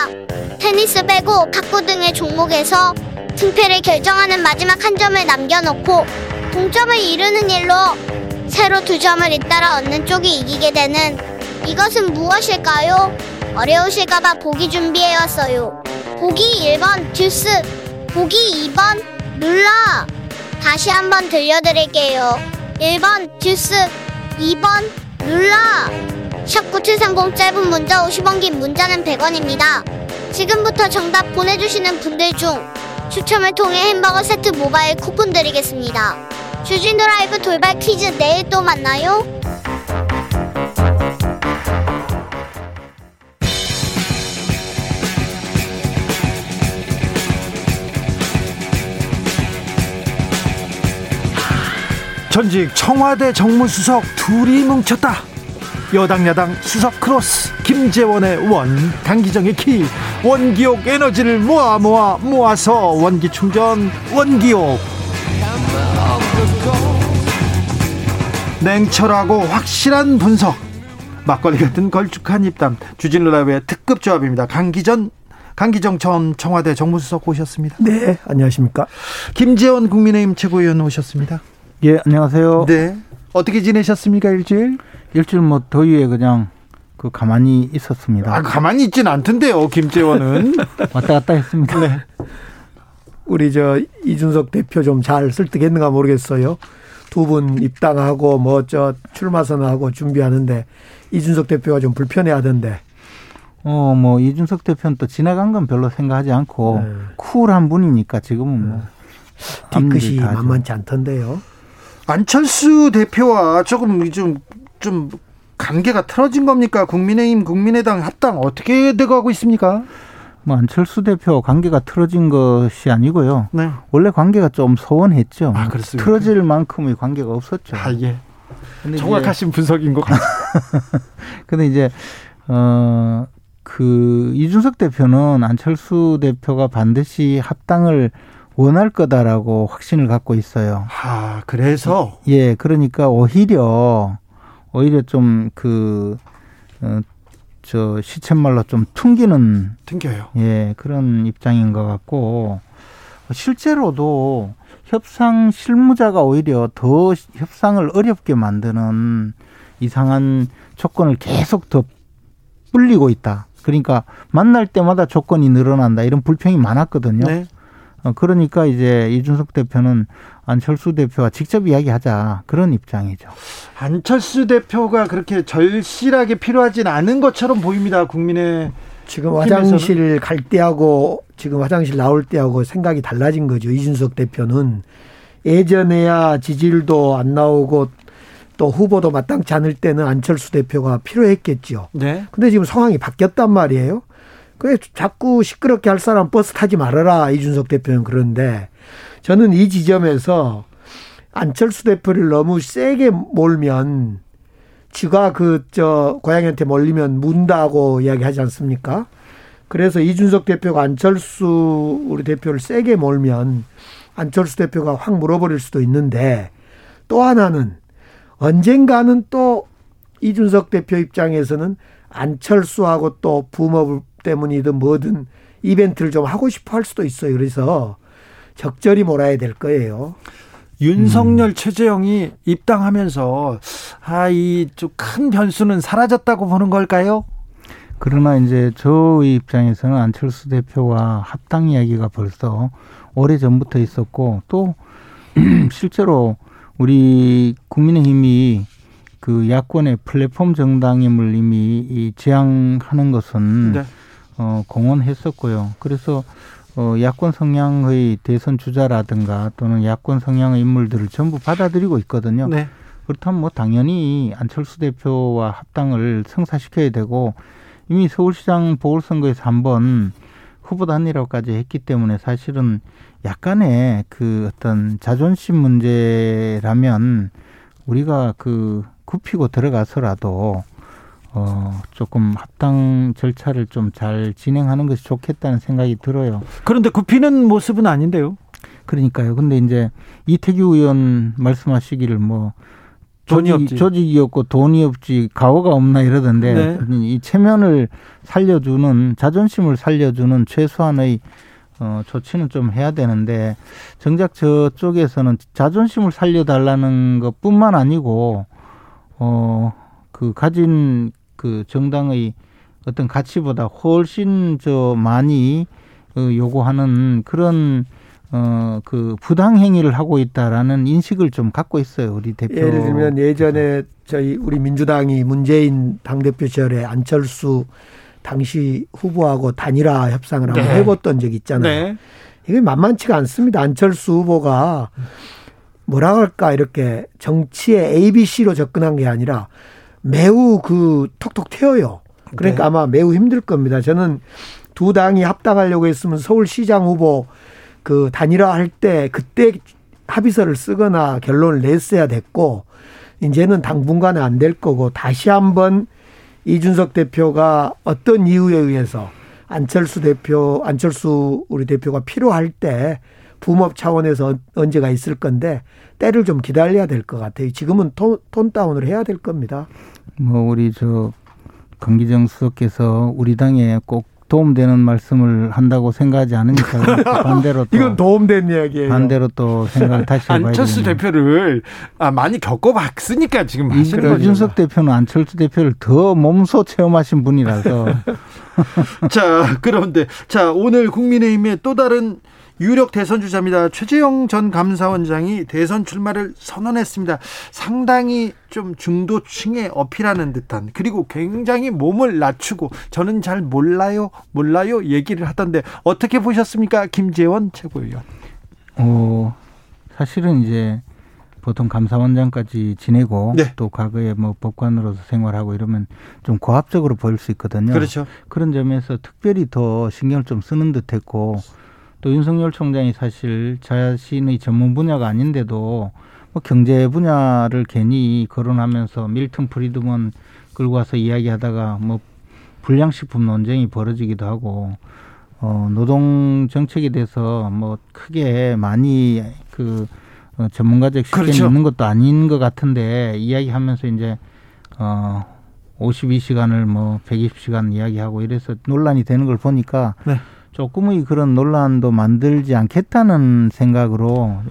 테니스 배구, 탁구 등의 종목에서 승패를 결정하는 마지막 한 점을 남겨놓고 동점을 이루는 일로 새로 두 점을 잇따라 얻는 쪽이 이기게 되는 이것은 무엇일까요? 어려우실까봐 보기 준비해왔어요. 보기 1번 듀스, 보기 2번 룰라. 다시 한번 들려드릴게요. 1번 듀스, 2번 룰라. 샵9730 짧은 문자 50원 긴 문자는 100원입니다. 지금부터 정답 보내주시는 분들 중 추첨을 통해 햄버거 세트 모바일 쿠폰 드리겠습니다. 주진우 라이브 돌발 퀴즈 내일 또 만나요. 전직 청와대 정무수석 둘이 뭉쳤다. 여당 야당 수석 크로스 김재원의 원 강기정의 기 원기옥 에너지를 모아 모아 모아서 원기 충전 원기옥 냉철하고 확실한 분석 막걸리 같은 걸쭉한 입담 주진우 라이브의 특급 조합입니다 강기전 강기정 전 청와대 정무수석 오셨습니다. 네, 안녕하십니까. 김재원 국민의힘 최고위원 오셨습니다. 예, 안녕하세요. 네. 어떻게 지내셨습니까, 일주일? 일주일 뭐 더위에 그냥 그 가만히 있었습니다. 아, 가만히 있진 않던데요, 김재원은. 왔다 갔다 했습니다. 네. 우리 저 이준석 대표 좀 잘 설득했는가 모르겠어요. 두 분 입당하고 뭐 저 출마 선언하고 준비하는데 이준석 대표가 좀 불편해 하던데. 어, 뭐 이준석 대표는 또 지나간 건 별로 생각하지 않고 네. 쿨한 분이니까 지금은 뭐 뒤끝이 만만치 않던데요. 안철수 대표와 조금 좀, 좀 관계가 틀어진 겁니까? 국민의힘, 국민의당 합당 어떻게 돼가고 있습니까? 뭐 안철수 대표 관계가 틀어진 것이 아니고요. 네. 원래 관계가 좀 소원했죠. 아, 그렇습니까? 틀어질 만큼의 관계가 없었죠. 아, 예. 정확하신 분석인 것 같아요. 근데 이제, 어, 그, 이준석 대표는 안철수 대표가 반드시 합당을 원할 거다라고 확신을 갖고 있어요. 아, 그래서? 예, 그러니까 오히려, 오히려 좀 그, 어, 저 시쳇말로 좀 퉁기는. 튕겨요. 예, 그런 입장인 것 같고, 실제로도 협상 실무자가 오히려 더 협상을 어렵게 만드는 이상한 조건을 계속 더 불리고 있다. 그러니까 만날 때마다 조건이 늘어난다. 이런 불평이 많았거든요. 네. 어, 그러니까 이제 이준석 대표는 안철수 대표와 직접 이야기하자 그런 입장이죠. 안철수 대표가 그렇게 절실하게 필요하진 않은 것처럼 보입니다. 국민의 지금 화장실 갈 때하고 지금 화장실 나올 때하고 생각이 달라진 거죠. 이준석 대표는 예전에야 지지율도 안 나오고 또 후보도 마땅치 않을 때는 안철수 대표가 필요했겠죠. 네. 근데 지금 상황이 바뀌었단 말이에요. 그래 자꾸 시끄럽게 할 사람 버스 타지 말아라 이준석 대표는 그런데 저는 이 지점에서 안철수 대표를 너무 세게 몰면 지가 그 저 고양이한테 몰리면 문다고 이야기하지 않습니까? 그래서 이준석 대표가 안철수 우리 대표를 세게 몰면 안철수 대표가 확 물어버릴 수도 있는데 또 하나는 언젠가는 또 이준석 대표 입장에서는 안철수하고 또 부모 때문이든 뭐든 이벤트를 좀 하고 싶어 할 수도 있어요. 그래서 적절히 몰아야 될 거예요. 윤석열, 음. 최재형이 입당하면서 아, 이 좀 큰 변수는 사라졌다고 보는 걸까요? 그러나 이제 저의 입장에서는 안철수 대표와 합당 이야기가 벌써 오래 전부터 있었고 또 실제로 우리 국민의힘이 그 야권의 플랫폼 정당임을 이미 지향하는 것은 네. 어, 공언했었고요. 그래서 어, 야권 성향의 대선 주자라든가 또는 야권 성향의 인물들을 전부 받아들이고 있거든요. 네. 그렇다면 뭐 당연히 안철수 대표와 합당을 성사시켜야 되고 이미 서울시장 보궐선거에서 한번 후보 단일화까지 했기 때문에 사실은 약간의 그 어떤 자존심 문제라면 우리가 그 굽히고 들어가서라도 어, 조금 합당 절차를 좀 잘 진행하는 것이 좋겠다는 생각이 들어요. 그런데 굽히는 모습은 아닌데요. 그러니까요. 근데 이제 이태규 의원 말씀하시기를 뭐 돈이 조직, 없지. 조직이 없고 돈이 없지 가오가 없나 이러던데 네. 이 체면을 살려주는 자존심을 살려주는 최소한의 어, 조치는 좀 해야 되는데 정작 저쪽에서는 자존심을 살려달라는 것뿐만 아니고 어, 그 가진 그 정당의 어떤 가치보다 훨씬 저 많이 어, 요구하는 그런 어, 그 부당 행위를 하고 있다라는 인식을 좀 갖고 있어요, 우리 대표. 예를 들면 예전에 저희 우리 민주당이 문재인 당 대표 시절에 안철수 당시 후보하고 단일화 협상을 한번 네. 해봤던 적이 있잖아요. 네. 이게 만만치가 않습니다. 안철수 후보가 뭐라 할까 이렇게 정치의 ABC로 접근한 게 아니라 매우 그 톡톡 튀어요. 그러니까 네. 아마 매우 힘들 겁니다. 저는 두 당이 합당하려고 했으면 서울시장 후보 그 단일화 할 때 그때 합의서를 쓰거나 결론을 냈어야 됐고 이제는 당분간은 안 될 거고 다시 한번 이준석 대표가 어떤 이유에 의해서 안철수 대표, 안철수 우리 대표가 필요할 때 붐업 차원에서 언제가 있을 건데 때를 좀 기다려야 될 것 같아요. 지금은 톤, 톤 다운을 해야 될 겁니다. 뭐 우리 저 강기정 수석께서 우리 당에 꼭 도움되는 말씀을 한다고 생각하지 않으니까 반대로 또 이건 도움된 이야기예요. 반대로 또 생각을 다시 해봐야 안철수 대표를 아, 많이 겪어봤으니까 지금 하시는 거죠. 이준석 대표는 안철수 대표를 더 몸소 체험하신 분이라서. 자 그런데 자 오늘 국민의힘의 또 다른 유력 대선 주자입니다. 최재형 전 감사원장이 대선 출마를 선언했습니다. 상당히 좀 중도층에 어필하는 듯한 그리고 굉장히 몸을 낮추고 저는 잘 몰라요 몰라요 얘기를 하던데 어떻게 보셨습니까 김재원 최고위원? 어 사실은 이제 보통 감사원장까지 지내고 네. 또 과거에 뭐 법관으로서 생활하고 이러면 좀 고압적으로 보일 수 있거든요. 그렇죠. 그런 점에서 특별히 더 신경을 좀 쓰는 듯했고 또 윤석열 총장이 사실 자신의 전문 분야가 아닌데도 뭐 경제 분야를 괜히 거론하면서 밀턴 프리드먼 끌고 와서 이야기하다가 뭐 불량식품 논쟁이 벌어지기도 하고 어 노동 정책에 대해서 뭐 크게 많이 그 어, 전문가적 시견이 그렇죠. 있는 것도 아닌 것 같은데 이야기하면서 이제 어 52시간을 뭐 120시간 이야기하고 이래서 논란이 되는 걸 보니까 네. 조금의 그런 논란도 만들지 않겠다는 생각으로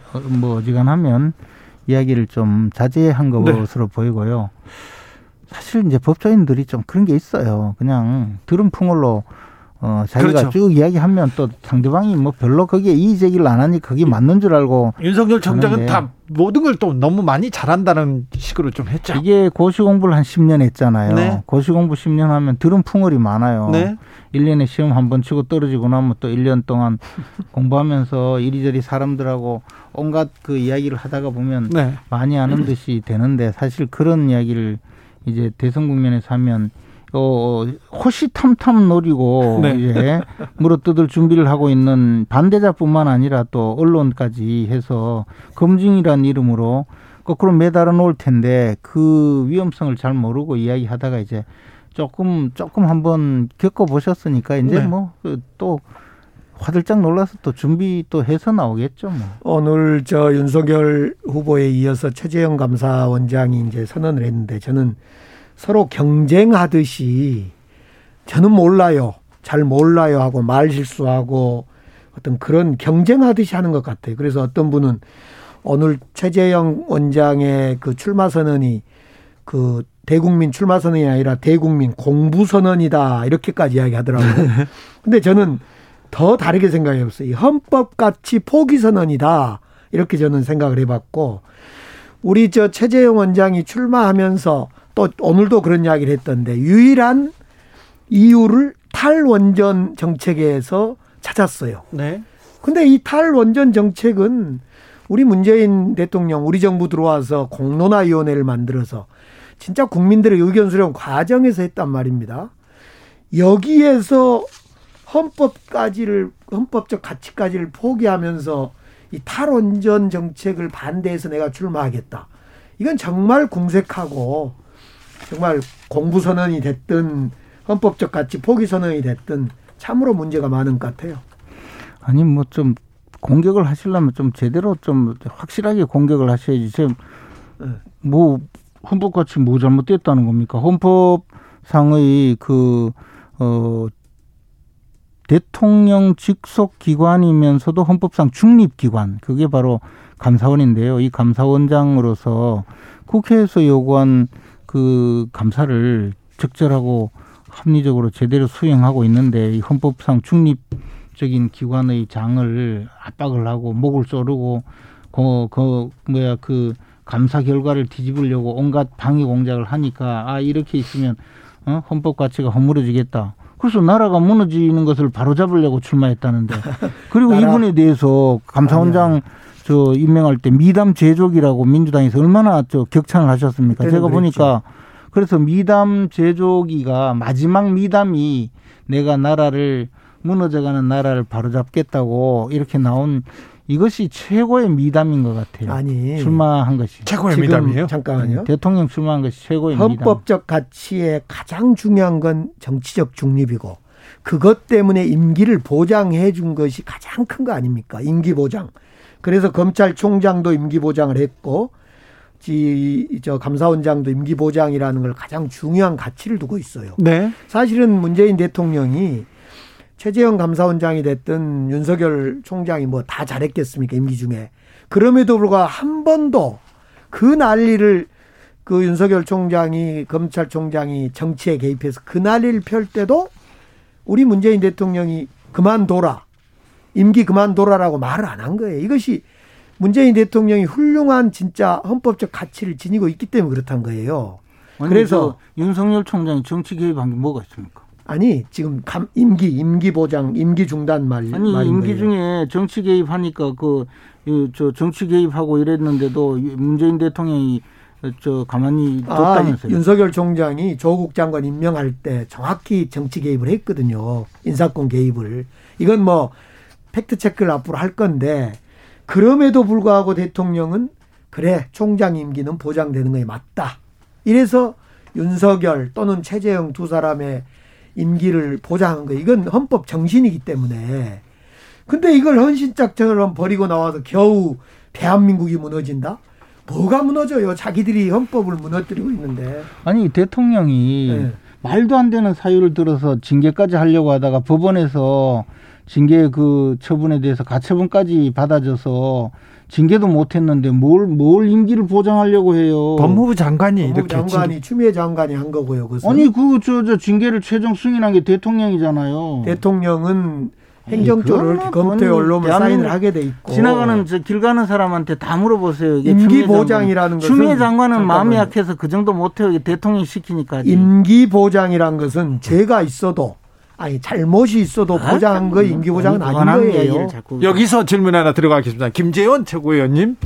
뭐 어지간하면 이야기를 좀 자제한 것으로 네. 보이고요. 사실 이제 법조인들이 좀 그런 게 있어요. 그냥 들은 풍월로 어, 자기가 그렇죠. 쭉 이야기하면 또 상대방이 뭐 별로 거기에 이의 제기를 안 하니 그게 맞는 줄 알고 윤석열 총장은 다 모든 걸 또 너무 많이 잘한다는 식으로 좀 했죠. 이게 고시 공부를 한 10년 했잖아요. 네. 고시 공부 10년 하면 들은 풍월이 많아요. 네. 1년에 시험 한 번 치고 떨어지고 나면 또 1년 동안 공부하면서 이리저리 사람들하고 온갖 그 이야기를 하다가 보면 네. 많이 아는 듯이 되는데 사실 그런 이야기를 이제 대선 국면에서 하면 어, 호시탐탐 노리고 네. 이제 물어뜯을 준비를 하고 있는 반대자뿐만 아니라 또 언론까지 해서 검증이란 이름으로 거꾸로 매달아 놓을 텐데 그 위험성을 잘 모르고 이야기하다가 이제 조금 조금 한번 겪어 보셨으니까 이제 네. 뭐또 화들짝 놀라서 또 준비 또 해서 나오겠죠. 뭐. 오늘 저 윤석열 후보에 이어서 최재형 감사원장이 이제 선언을 했는데 저는 서로 경쟁하듯이 저는 몰라요. 잘 몰라요 하고 말 실수하고 어떤 그런 경쟁하듯이 하는 것 같아요. 그래서 어떤 분은 오늘 최재형 원장의 그 출마 선언이 그 대국민 출마 선언이 아니라 대국민 공부 선언이다 이렇게까지 이야기하더라고요. 근데 저는 더 다르게 생각해봤어요. 헌법 같이 포기 선언이다 이렇게 저는 생각을 해봤고 우리 저 최재형 원장이 출마하면서 또 오늘도 그런 이야기를 했던데 유일한 이유를 탈원전 정책에서 찾았어요. 네. 근데 이 탈원전 정책은 우리 문재인 대통령, 우리 정부 들어와서 공론화위원회를 만들어서 진짜 국민들의 의견 수렴 과정에서 했단 말입니다. 여기에서 헌법까지를 헌법적 가치까지를 포기하면서 이 탈원전 정책을 반대해서 내가 출마하겠다. 이건 정말 궁색하고 정말 공부 선언이 됐든 헌법적 가치 포기 선언이 됐든 참으로 문제가 많은 것 같아요. 아니 뭐 좀 공격을 하시려면 좀 제대로 좀 확실하게 공격을 하셔야지. 지금 뭐 헌법 가치 뭐 잘못됐다는 겁니까? 헌법상의 그 어 대통령 직속 기관이면서도 헌법상 중립 기관 그게 바로 감사원인데요. 이 감사원장으로서 국회에서 요구한 그 감사를 적절하고 합리적으로 제대로 수행하고 있는데 이 헌법상 중립적인 기관의 장을 압박을 하고 목을 조르고 그, 그 뭐야 그 감사 결과를 뒤집으려고 온갖 방해 공작을 하니까 아 이렇게 있으면 어? 헌법 가치가 허물어지겠다. 그래서 나라가 무너지는 것을 바로잡으려고 출마했다는데 그리고 이분에 대해서 감사원장 저 임명할 때 미담 제조기라고 민주당에서 얼마나 저 격찬을 하셨습니까? 제가 그랬죠. 보니까 그래서 미담 제조기가 마지막 미담이 내가 나라를 무너져가는 나라를 바로잡겠다고 이렇게 나온 이것이 최고의 미담인 것 같아요. 아니 출마한 것이 최고의 미담이에요. 잠깐만요. 대통령 출마한 것이 최고의 헌법적 미담. 헌법적 가치에 가장 중요한 건 정치적 중립이고 그것 때문에 임기를 보장해 준 것이 가장 큰 거 아닙니까? 임기 보장. 그래서 검찰총장도 임기 보장을 했고 저 감사원장도 임기 보장이라는 걸 가장 중요한 가치를 두고 있어요. 네. 사실은 문재인 대통령이 최재형 감사원장이 됐든 윤석열 총장이 뭐 다 잘했겠습니까 임기 중에 그럼에도 불구하고 한 번도 그 난리를 그 윤석열 총장이 검찰총장이 정치에 개입해서 그 난리를 펼 때도 우리 문재인 대통령이 그만둬라 임기 그만둬라라고 말을 안 한 거예요. 이것이 문재인 대통령이 훌륭한 진짜 헌법적 가치를 지니고 있기 때문에 그렇다는 거예요. 그래서 윤석열 총장이 정치 개입한 게 뭐가 있습니까? 아니 지금 감, 임기 임기 보장 임기 중단 말 아니 임기 거예요. 중에 정치 개입하니까 그저 정치 개입하고 이랬는데도 문재인 대통령이 저 가만히 아, 뒀다면서요. 아, 윤석열 총장이 조국 장관 임명할 때 정확히 정치 개입을 했거든요. 인사권 개입을. 이건 뭐 팩트 체크를 앞으로 할 건데 그럼에도 불구하고 대통령은 그래 총장 임기는 보장되는 것이 맞다. 이래서 윤석열 또는 최재형 두 사람의 임기를 보장한 거 이건 헌법 정신이기 때문에 근데 이걸 헌신짝처럼 버리고 나와서 겨우 대한민국이 무너진다? 뭐가 무너져요? 자기들이 헌법을 무너뜨리고 있는데. 아니 대통령이 네. 말도 안 되는 사유를 들어서 징계까지 하려고 하다가 법원에서 징계 그 처분에 대해서 가처분까지 받아줘서 징계도 못했는데 뭘 뭘 임기를 보장하려고 해요. 법무부 장관이 법무부 이렇게 장관이 징계... 추미애 장관이 한 거고요. 그것은. 아니 그 저 저 징계를 최종 승인한 게 대통령이잖아요. 대통령은 행정적으로 이렇게 검토에 올라오면 사인을 하게 돼 있고 지나가는 저 길 가는 사람한테 다 물어보세요. 임기 보장이라는 것은 추미애 장관은 마음이 약해서 그 정도 못해요. 대통령이 시키니까. 임기 보장이란 것은 죄가 있어도 아니 잘못이 있어도 아, 보장한 거 임기 보장은 아닌 거예요. 여기서 질문 하나 들어가겠습니다. 김재원 최고위원님.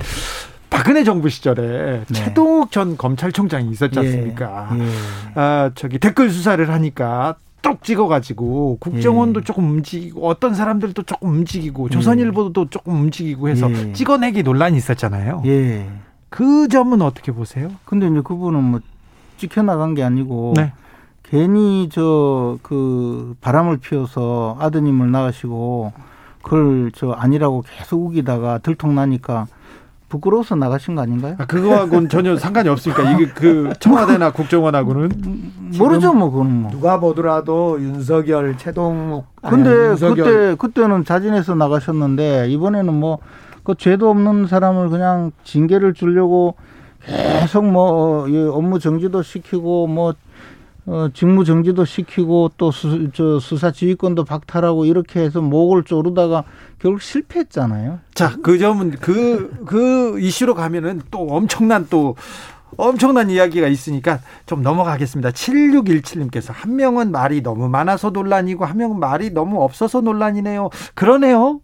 박근혜 정부 시절에 네. 최동욱 전 검찰총장이 있었지 예. 않습니까? 예. 예. 아, 저기 댓글 수사를 하니까 똑 찍어가지고 국정원도 예. 조금 움직이고 어떤 사람들도 조금 움직이고 예. 조선일보도 조금 움직이고 해서 예. 찍어내기 논란이 있었잖아요. 예. 그 점은 어떻게 보세요? 근데 이제 그분은 뭐 찍혀 나간 게 아니고 네. 괜히 저 그 바람을 피워서 아드님을 낳으시고 그걸 저 아니라고 계속 우기다가 들통나니까 부끄러워서 나가신 거 아닌가요? 아, 그거하고는 전혀 상관이 없으니까 이게 그 청와대나 국정원하고는 모르죠, 뭐 그거는 뭐. 누가 보더라도 윤석열, 최동욱. 근데 아니, 윤석열. 그때 그때는 자진해서 나가셨는데 이번에는 뭐 그 죄도 없는 사람을 그냥 징계를 주려고 계속 뭐 업무 정지도 시키고 뭐 어, 직무 정지도 시키고 또 수, 저 수사 지휘권도 박탈하고 이렇게 해서 목을 조르다가 결국 실패했잖아요. 자, 그 점은 그, 그 이슈로 가면은 또 엄청난 또 엄청난 이야기가 있으니까 좀 넘어가겠습니다. 7617님께서 한 명은 말이 너무 많아서 논란이고 한 명은 말이 너무 없어서 논란이네요. 그러네요.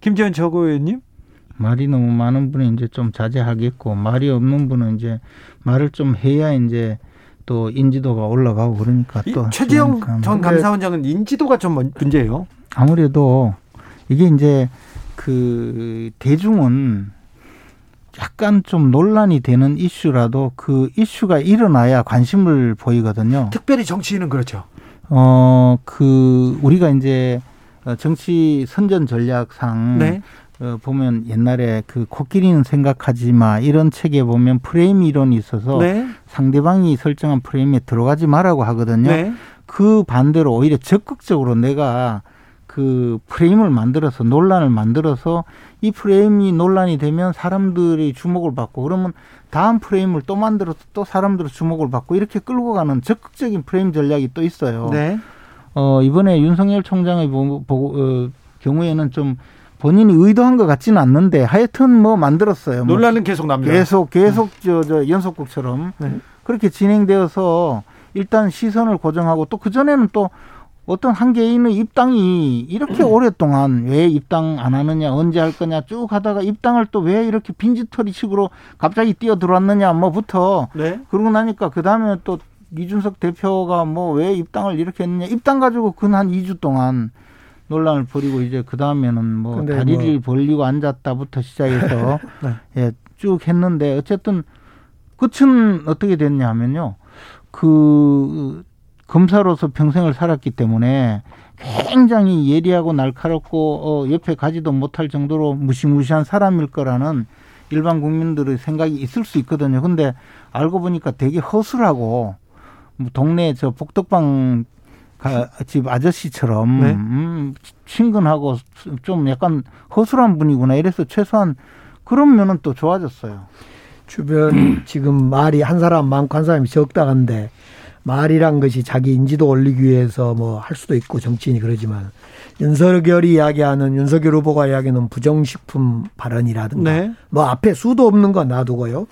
김재현 최고위원님. 말이 너무 많은 분은 이제 좀 자제하겠고 말이 없는 분은 이제 말을 좀 해야 이제 또 인지도가 올라가고 그러니까 또 최재형 전 감사원장은 인지도가 좀 문제예요. 아무래도 이게 이제 그 대중은 약간 좀 논란이 되는 이슈라도 그 이슈가 일어나야 관심을 보이거든요. 특별히 정치인은 그렇죠. 어, 그 우리가 이제 정치 선전 전략상 네. 어, 보면 옛날에 그 코끼리는 생각하지 마 이런 책에 보면 프레임 이론이 있어서 네. 상대방이 설정한 프레임에 들어가지 말라고 하거든요. 네. 그 반대로 오히려 적극적으로 내가 그 프레임을 만들어서 논란을 만들어서 이 프레임이 논란이 되면 사람들이 주목을 받고 그러면 다음 프레임을 또 만들어서 또 사람들의 주목을 받고 이렇게 끌고 가는 적극적인 프레임 전략이 또 있어요. 네. 어, 이번에 윤석열 총장의 보, 보, 어, 경우에는 좀 본인이 의도한 것 같지는 않는데 하여튼 뭐 만들었어요. 뭐 논란은 계속 납니다. 계속 계속 저, 저 연속극처럼 네. 그렇게 진행되어서 일단 시선을 고정하고 또 그 전에는 또 어떤 한 개인의 입당이 이렇게 음. 오랫동안 왜 입당 안 하느냐 언제 할 거냐 쭉 하다가 입당을 또 왜 이렇게 빈지털이식으로 갑자기 뛰어 들어왔느냐 뭐부터 네. 그러고 나니까 그 다음에 또 이준석 대표가 뭐 왜 입당을 이렇게 했느냐 입당 가지고 근 한 2주 동안 논란을 벌이고 이제 그 다음에는 뭐 다리를 뭐. 벌리고 앉았다부터 시작해서 네. 예, 쭉 했는데 어쨌든 끝은 어떻게 됐냐 하면요. 그 검사로서 평생을 살았기 때문에 굉장히 예리하고 날카롭고 어, 옆에 가지도 못할 정도로 무시무시한 사람일 거라는 일반 국민들의 생각이 있을 수 있거든요. 근데 알고 보니까 되게 허술하고 뭐 동네 저 복덕방 집 아저씨처럼 네? 음, 친근하고 좀 약간 허술한 분이구나 이래서 최소한 그런 면은 또 좋아졌어요. 주변 지금 말이 한 사람 많고 한 사람이 적다간데 말이란 것이 자기 인지도 올리기 위해서 뭐 할 수도 있고 정치인이 그러지만 윤석열이 이야기하는 윤석열 후보가 이야기하는 부정식품 발언이라든가 네. 뭐 앞에 수도 없는 거 놔두고요.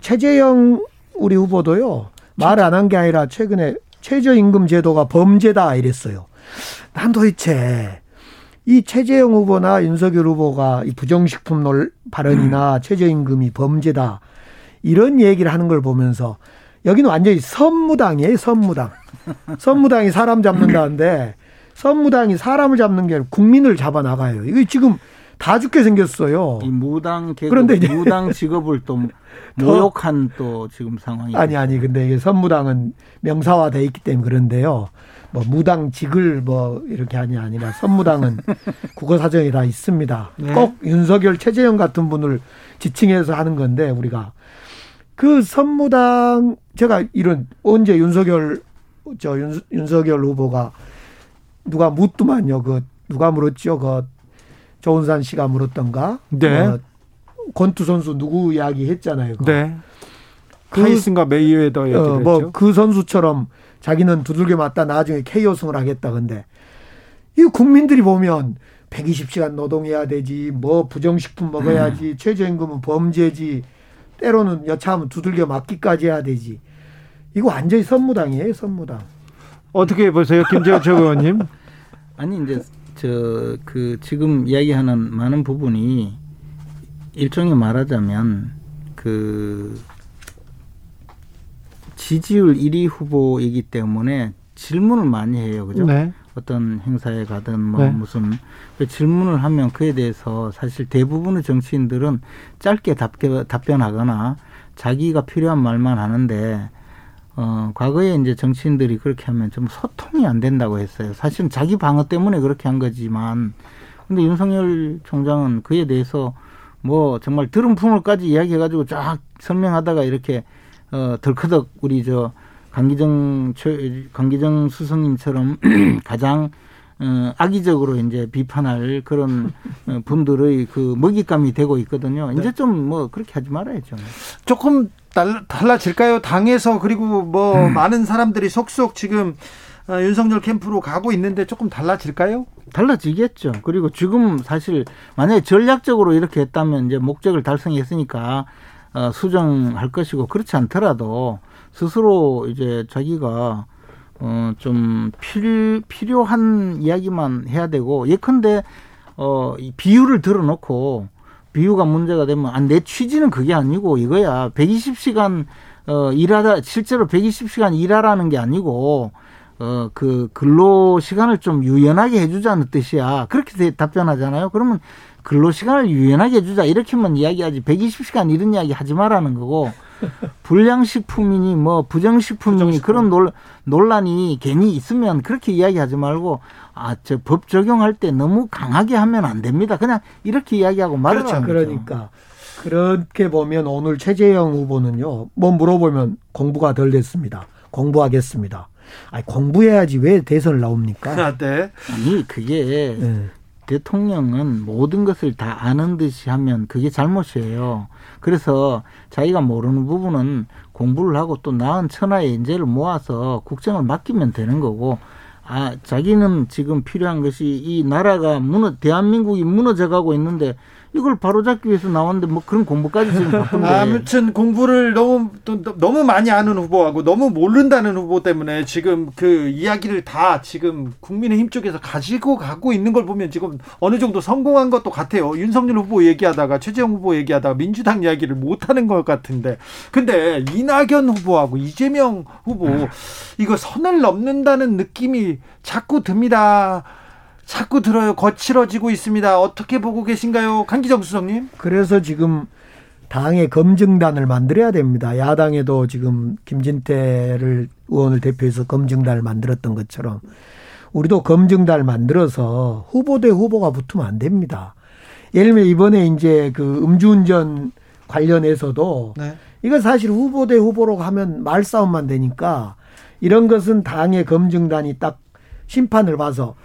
최재형 우리 후보도요. 말 안 한 게 아니라 최근에 최저임금 제도가 범죄다 이랬어요. 난 도대체 이 최재형 후보나 윤석열 후보가 이 부정식품 논 발언이나 음. 최저임금이 범죄다 이런 얘기를 하는 걸 보면서 여기는 완전히 선무당이에요 선무당 선무당이 사람 잡는다는데 선무당이 사람을 잡는 게 아니라 국민을 잡아 나가요. 이거 지금 다 죽게 생겼어요. 이 무당 계급, 그런데 이제 무당 직업을 또 모욕한 또 지금 상황이 아니 아니 근데 이게 선무당은 명사화돼 있기 때문에 그런데요. 뭐 무당 직을 뭐 이렇게 하냐 아니라 선무당은 국어 사정이 다 있습니다. 네. 꼭 윤석열 최재형 같은 분을 지칭해서 하는 건데 우리가 그 선무당 제가 이런 언제 윤석열 저 윤, 윤석열 후보가 누가 묻더만요. 그 누가 물었죠. 그 조은산 씨가 물었던가. 네. 어, 권투 선수 누구 이야기 했잖아요. 그거. 네. 그, 타이슨과 메이웨더 어, 뭐그 선수처럼 자기는 두들겨 맞다 나중에 KO승을 하겠다 근데 이 국민들이 보면 120시간 노동해야 되지 뭐 부정식품 먹어야지 음. 최저임금은 범죄지 때로는 여차하면 두들겨 맞기까지 해야 되지 이거 완전히 선무당이에요 선무당 어떻게 보세요 김재현 최고원님 아니 이제 저 그 지금 이야기하는 많은 부분이 일종의 말하자면 그 지지율 1위 후보이기 때문에 질문을 많이 해요. 그죠? 네. 어떤 행사에 가든 뭐 네. 무슨 그 질문을 하면 그에 대해서 사실 대부분의 정치인들은 짧게 답변하거나 자기가 필요한 말만 하는데 어, 과거에 이제 정치인들이 그렇게 하면 좀 소통이 안 된다고 했어요. 사실은 자기 방어 때문에 그렇게 한 거지만 근데 윤석열 총장은 그에 대해서 뭐 정말 들은 품을까지 이야기해가지고 쫙 설명하다가 이렇게 어, 덜커덕 우리 저 강기정 강기정 수석님처럼 가장 어, 악의적으로 이제 비판할 그런 어, 분들의 그 먹잇감이 되고 있거든요. 이제 네. 좀뭐 그렇게 하지 말아야죠. 조금 달라, 질까요 당에서 그리고 뭐 음. 많은 사람들이 속속 지금 어, 윤석열 캠프로 가고 있는데 조금 달라질까요? 달라지겠죠. 그리고 지금 사실 만약에 전략적으로 이렇게 했다면 이제 목적을 달성했으니까 어, 수정할 것이고 그렇지 않더라도 스스로 이제 자기가 어, 좀 필, 필요한 이야기만 해야 되고 예컨대 어, 이 비유를 들어놓고 비유가 문제가 되면 아, 내 취지는 그게 아니고 이거야. 120시간 어, 일하다 실제로 120시간 일하라는 게 아니고 어, 그 근로 시간을 좀 유연하게 해주자는 뜻이야. 그렇게 답변하잖아요. 그러면 근로 시간을 유연하게 해주자 이렇게만 이야기하지 120시간 이런 이야기 하지 말라는 거고 불량식품이니 뭐 부정식품이니 그런 논, 논란이 괜히 있으면 그렇게 이야기하지 말고 아 저 법 적용할 때 너무 강하게 하면 안 됩니다. 그냥 이렇게 이야기하고 말하는 그렇죠. 그러니까 그렇게 보면 오늘 최재형 후보는요. 뭐 물어보면 공부가 덜 됐습니다. 공부하겠습니다. 아니 공부해야지 왜 대선을 나옵니까? 아, 네. 아니 그게 네. 대통령은 모든 것을 다 아는 듯이 하면 그게 잘못이에요. 그래서 자기가 모르는 부분은 공부를 하고 또 나은 천하의 인재를 모아서 국정을 맡기면 되는 거고 아 자기는 지금 필요한 것이 이 나라가 무너 대한민국이 무너져 가고 있는데 이걸 바로잡기 위해서 나왔는데 뭐 그런 공부까지 지금 바쁜데. 아무튼 공부를 너무 너무 많이 아는 후보하고 너무 모른다는 후보 때문에 지금 그 이야기를 다 지금 국민의힘 쪽에서 가지고 가고 있는 걸 보면 지금 어느 정도 성공한 것도 같아요. 윤석열 후보 얘기하다가 최재형 후보 얘기하다가 민주당 이야기를 못 하는 것 같은데. 근데 이낙연 후보하고 이재명 후보 이거 선을 넘는다는 느낌이 자꾸 듭니다. 자꾸 들어요. 거칠어지고 있습니다. 어떻게 보고 계신가요? 강기정 수석님? 그래서 지금 당의 검증단을 만들어야 됩니다. 야당에도 지금 김진태를 의원을 대표해서 검증단을 만들었던 것처럼 우리도 검증단을 만들어서 후보 대 후보가 붙으면 안 됩니다. 예를 들면 이번에 이제 그 음주운전 관련해서도 네. 이건 사실 후보 대 후보로 하면 말싸움만 되니까 이런 것은 당의 검증단이 딱 심판을 봐서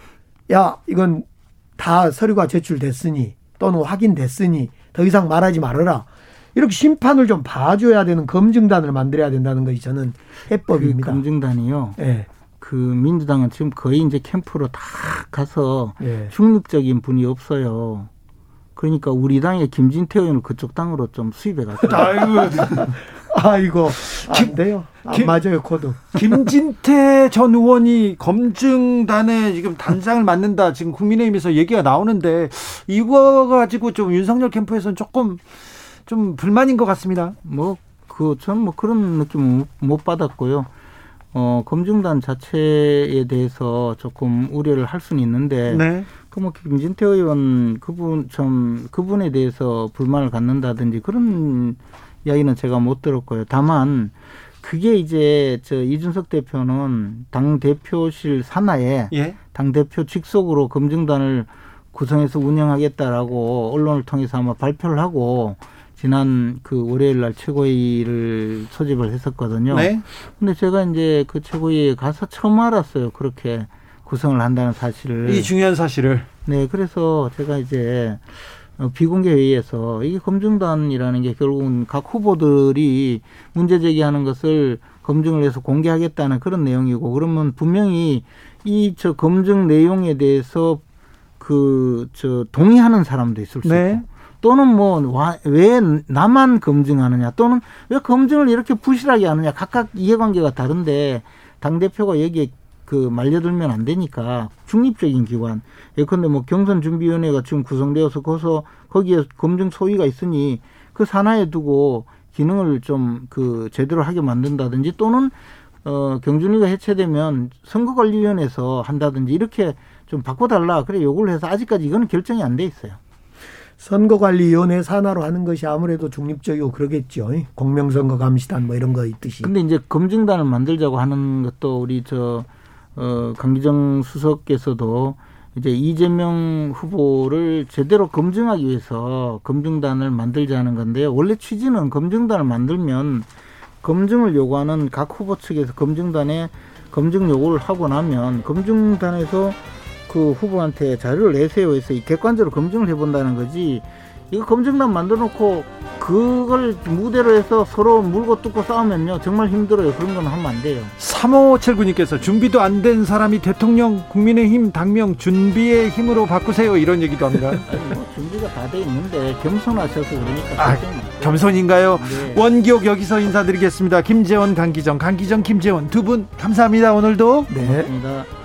야 이건 다 서류가 제출됐으니 또는 확인됐으니 더 이상 말하지 말아라. 이렇게 심판을 좀 봐줘야 되는 검증단을 만들어야 된다는 것이 저는 해법입니다. 그 검증단이요. 네. 그 민주당은 지금 거의 이제 캠프로 다 가서 네. 중립적인 분이 없어요. 그러니까 우리 당의 김진태 의원을 그쪽 당으로 좀 수입해 갔어요. 아이고. 아이고 안 돼요. 안 김, 맞아요 코드. 김진태 전 의원이 검증단에 지금 단장을 맡는다 지금 국민의힘에서 얘기가 나오는데 이거 가지고 좀 윤석열 캠프에서는 조금 좀 불만인 것 같습니다. 뭐그 저는 뭐 그런 느낌 못 받았고요. 어 검증단 자체에 대해서 조금 우려를 할 수는 있는데 네. 그뭐 김진태 의원 그분 좀 그분에 대해서 불만을 갖는다든지 그런 이야기는 제가 못 들었고요. 다만 그게 이제 저 이준석 대표는 당 대표실 산하에 예? 당 대표 직속으로 검증단을 구성해서 운영하겠다라고 언론을 통해서 아마 발표를 하고 지난 그 월요일 날 최고위를 소집을 했었거든요. 네. 근데 제가 이제 그 최고위에 가서 처음 알았어요. 그렇게 구성을 한다는 사실을. 이 중요한 사실을. 네, 그래서 제가 이제 어, 비공개 회의에서 이게 검증단이라는 게 결국은 각 후보들이 문제 제기하는 것을 검증을 해서 공개하겠다는 그런 내용이고 그러면 분명히 이 저 검증 내용에 대해서 그 저 동의하는 사람도 있을 수 네. 있고 또는 뭐 왜 나만 검증하느냐 또는 왜 검증을 이렇게 부실하게 하느냐 각각 이해관계가 다른데 당 대표가 여기에 그 말려들면 안 되니까 중립적인 기관 예컨대 뭐 경선 준비위원회가 지금 구성되어서 거기서 거기에 검증 소위가 있으니 그 산하에 두고 기능을 좀 그 제대로 하게 만든다든지 또는 어 경준위가 해체되면 선거관리위원회에서 한다든지 이렇게 좀 바꿔달라 그래 요구를 해서 아직까지 이거는 결정이 안 돼 있어요. 선거관리위원회 산하로 하는 것이 아무래도 중립적이고 그러겠죠. 공명선거 감시단 뭐 이런 거 있듯이. 근데 이제 검증단을 만들자고 하는 것도 우리 저 어, 강기정 수석께서도 이제 이재명 후보를 제대로 검증하기 위해서 검증단을 만들자는 건데요. 원래 취지는 검증단을 만들면 검증을 요구하는 각 후보 측에서 검증단에 검증 요구를 하고 나면 검증단에서 그 후보한테 자료를 내세요 해서 객관적으로 검증을 해본다는 거지 이거 검증단 만들어 놓고 그걸 무대로 해서 서로 물고 뜯고 싸우면요. 정말 힘들어요. 그런 건 하면 안 돼요. 3579님께서 준비도 안 된 사람이 대통령 국민의힘 당명 준비의 힘으로 바꾸세요. 이런 얘기도 합니다. 뭐 준비가 다 돼 있는데 겸손하셔서 그러니까 아, 겸손인가요? 네. 원기옥 여기서 인사드리겠습니다. 김재원 강기정 강기정 김재원 두 분 감사합니다. 오늘도. 네. 고맙습니다.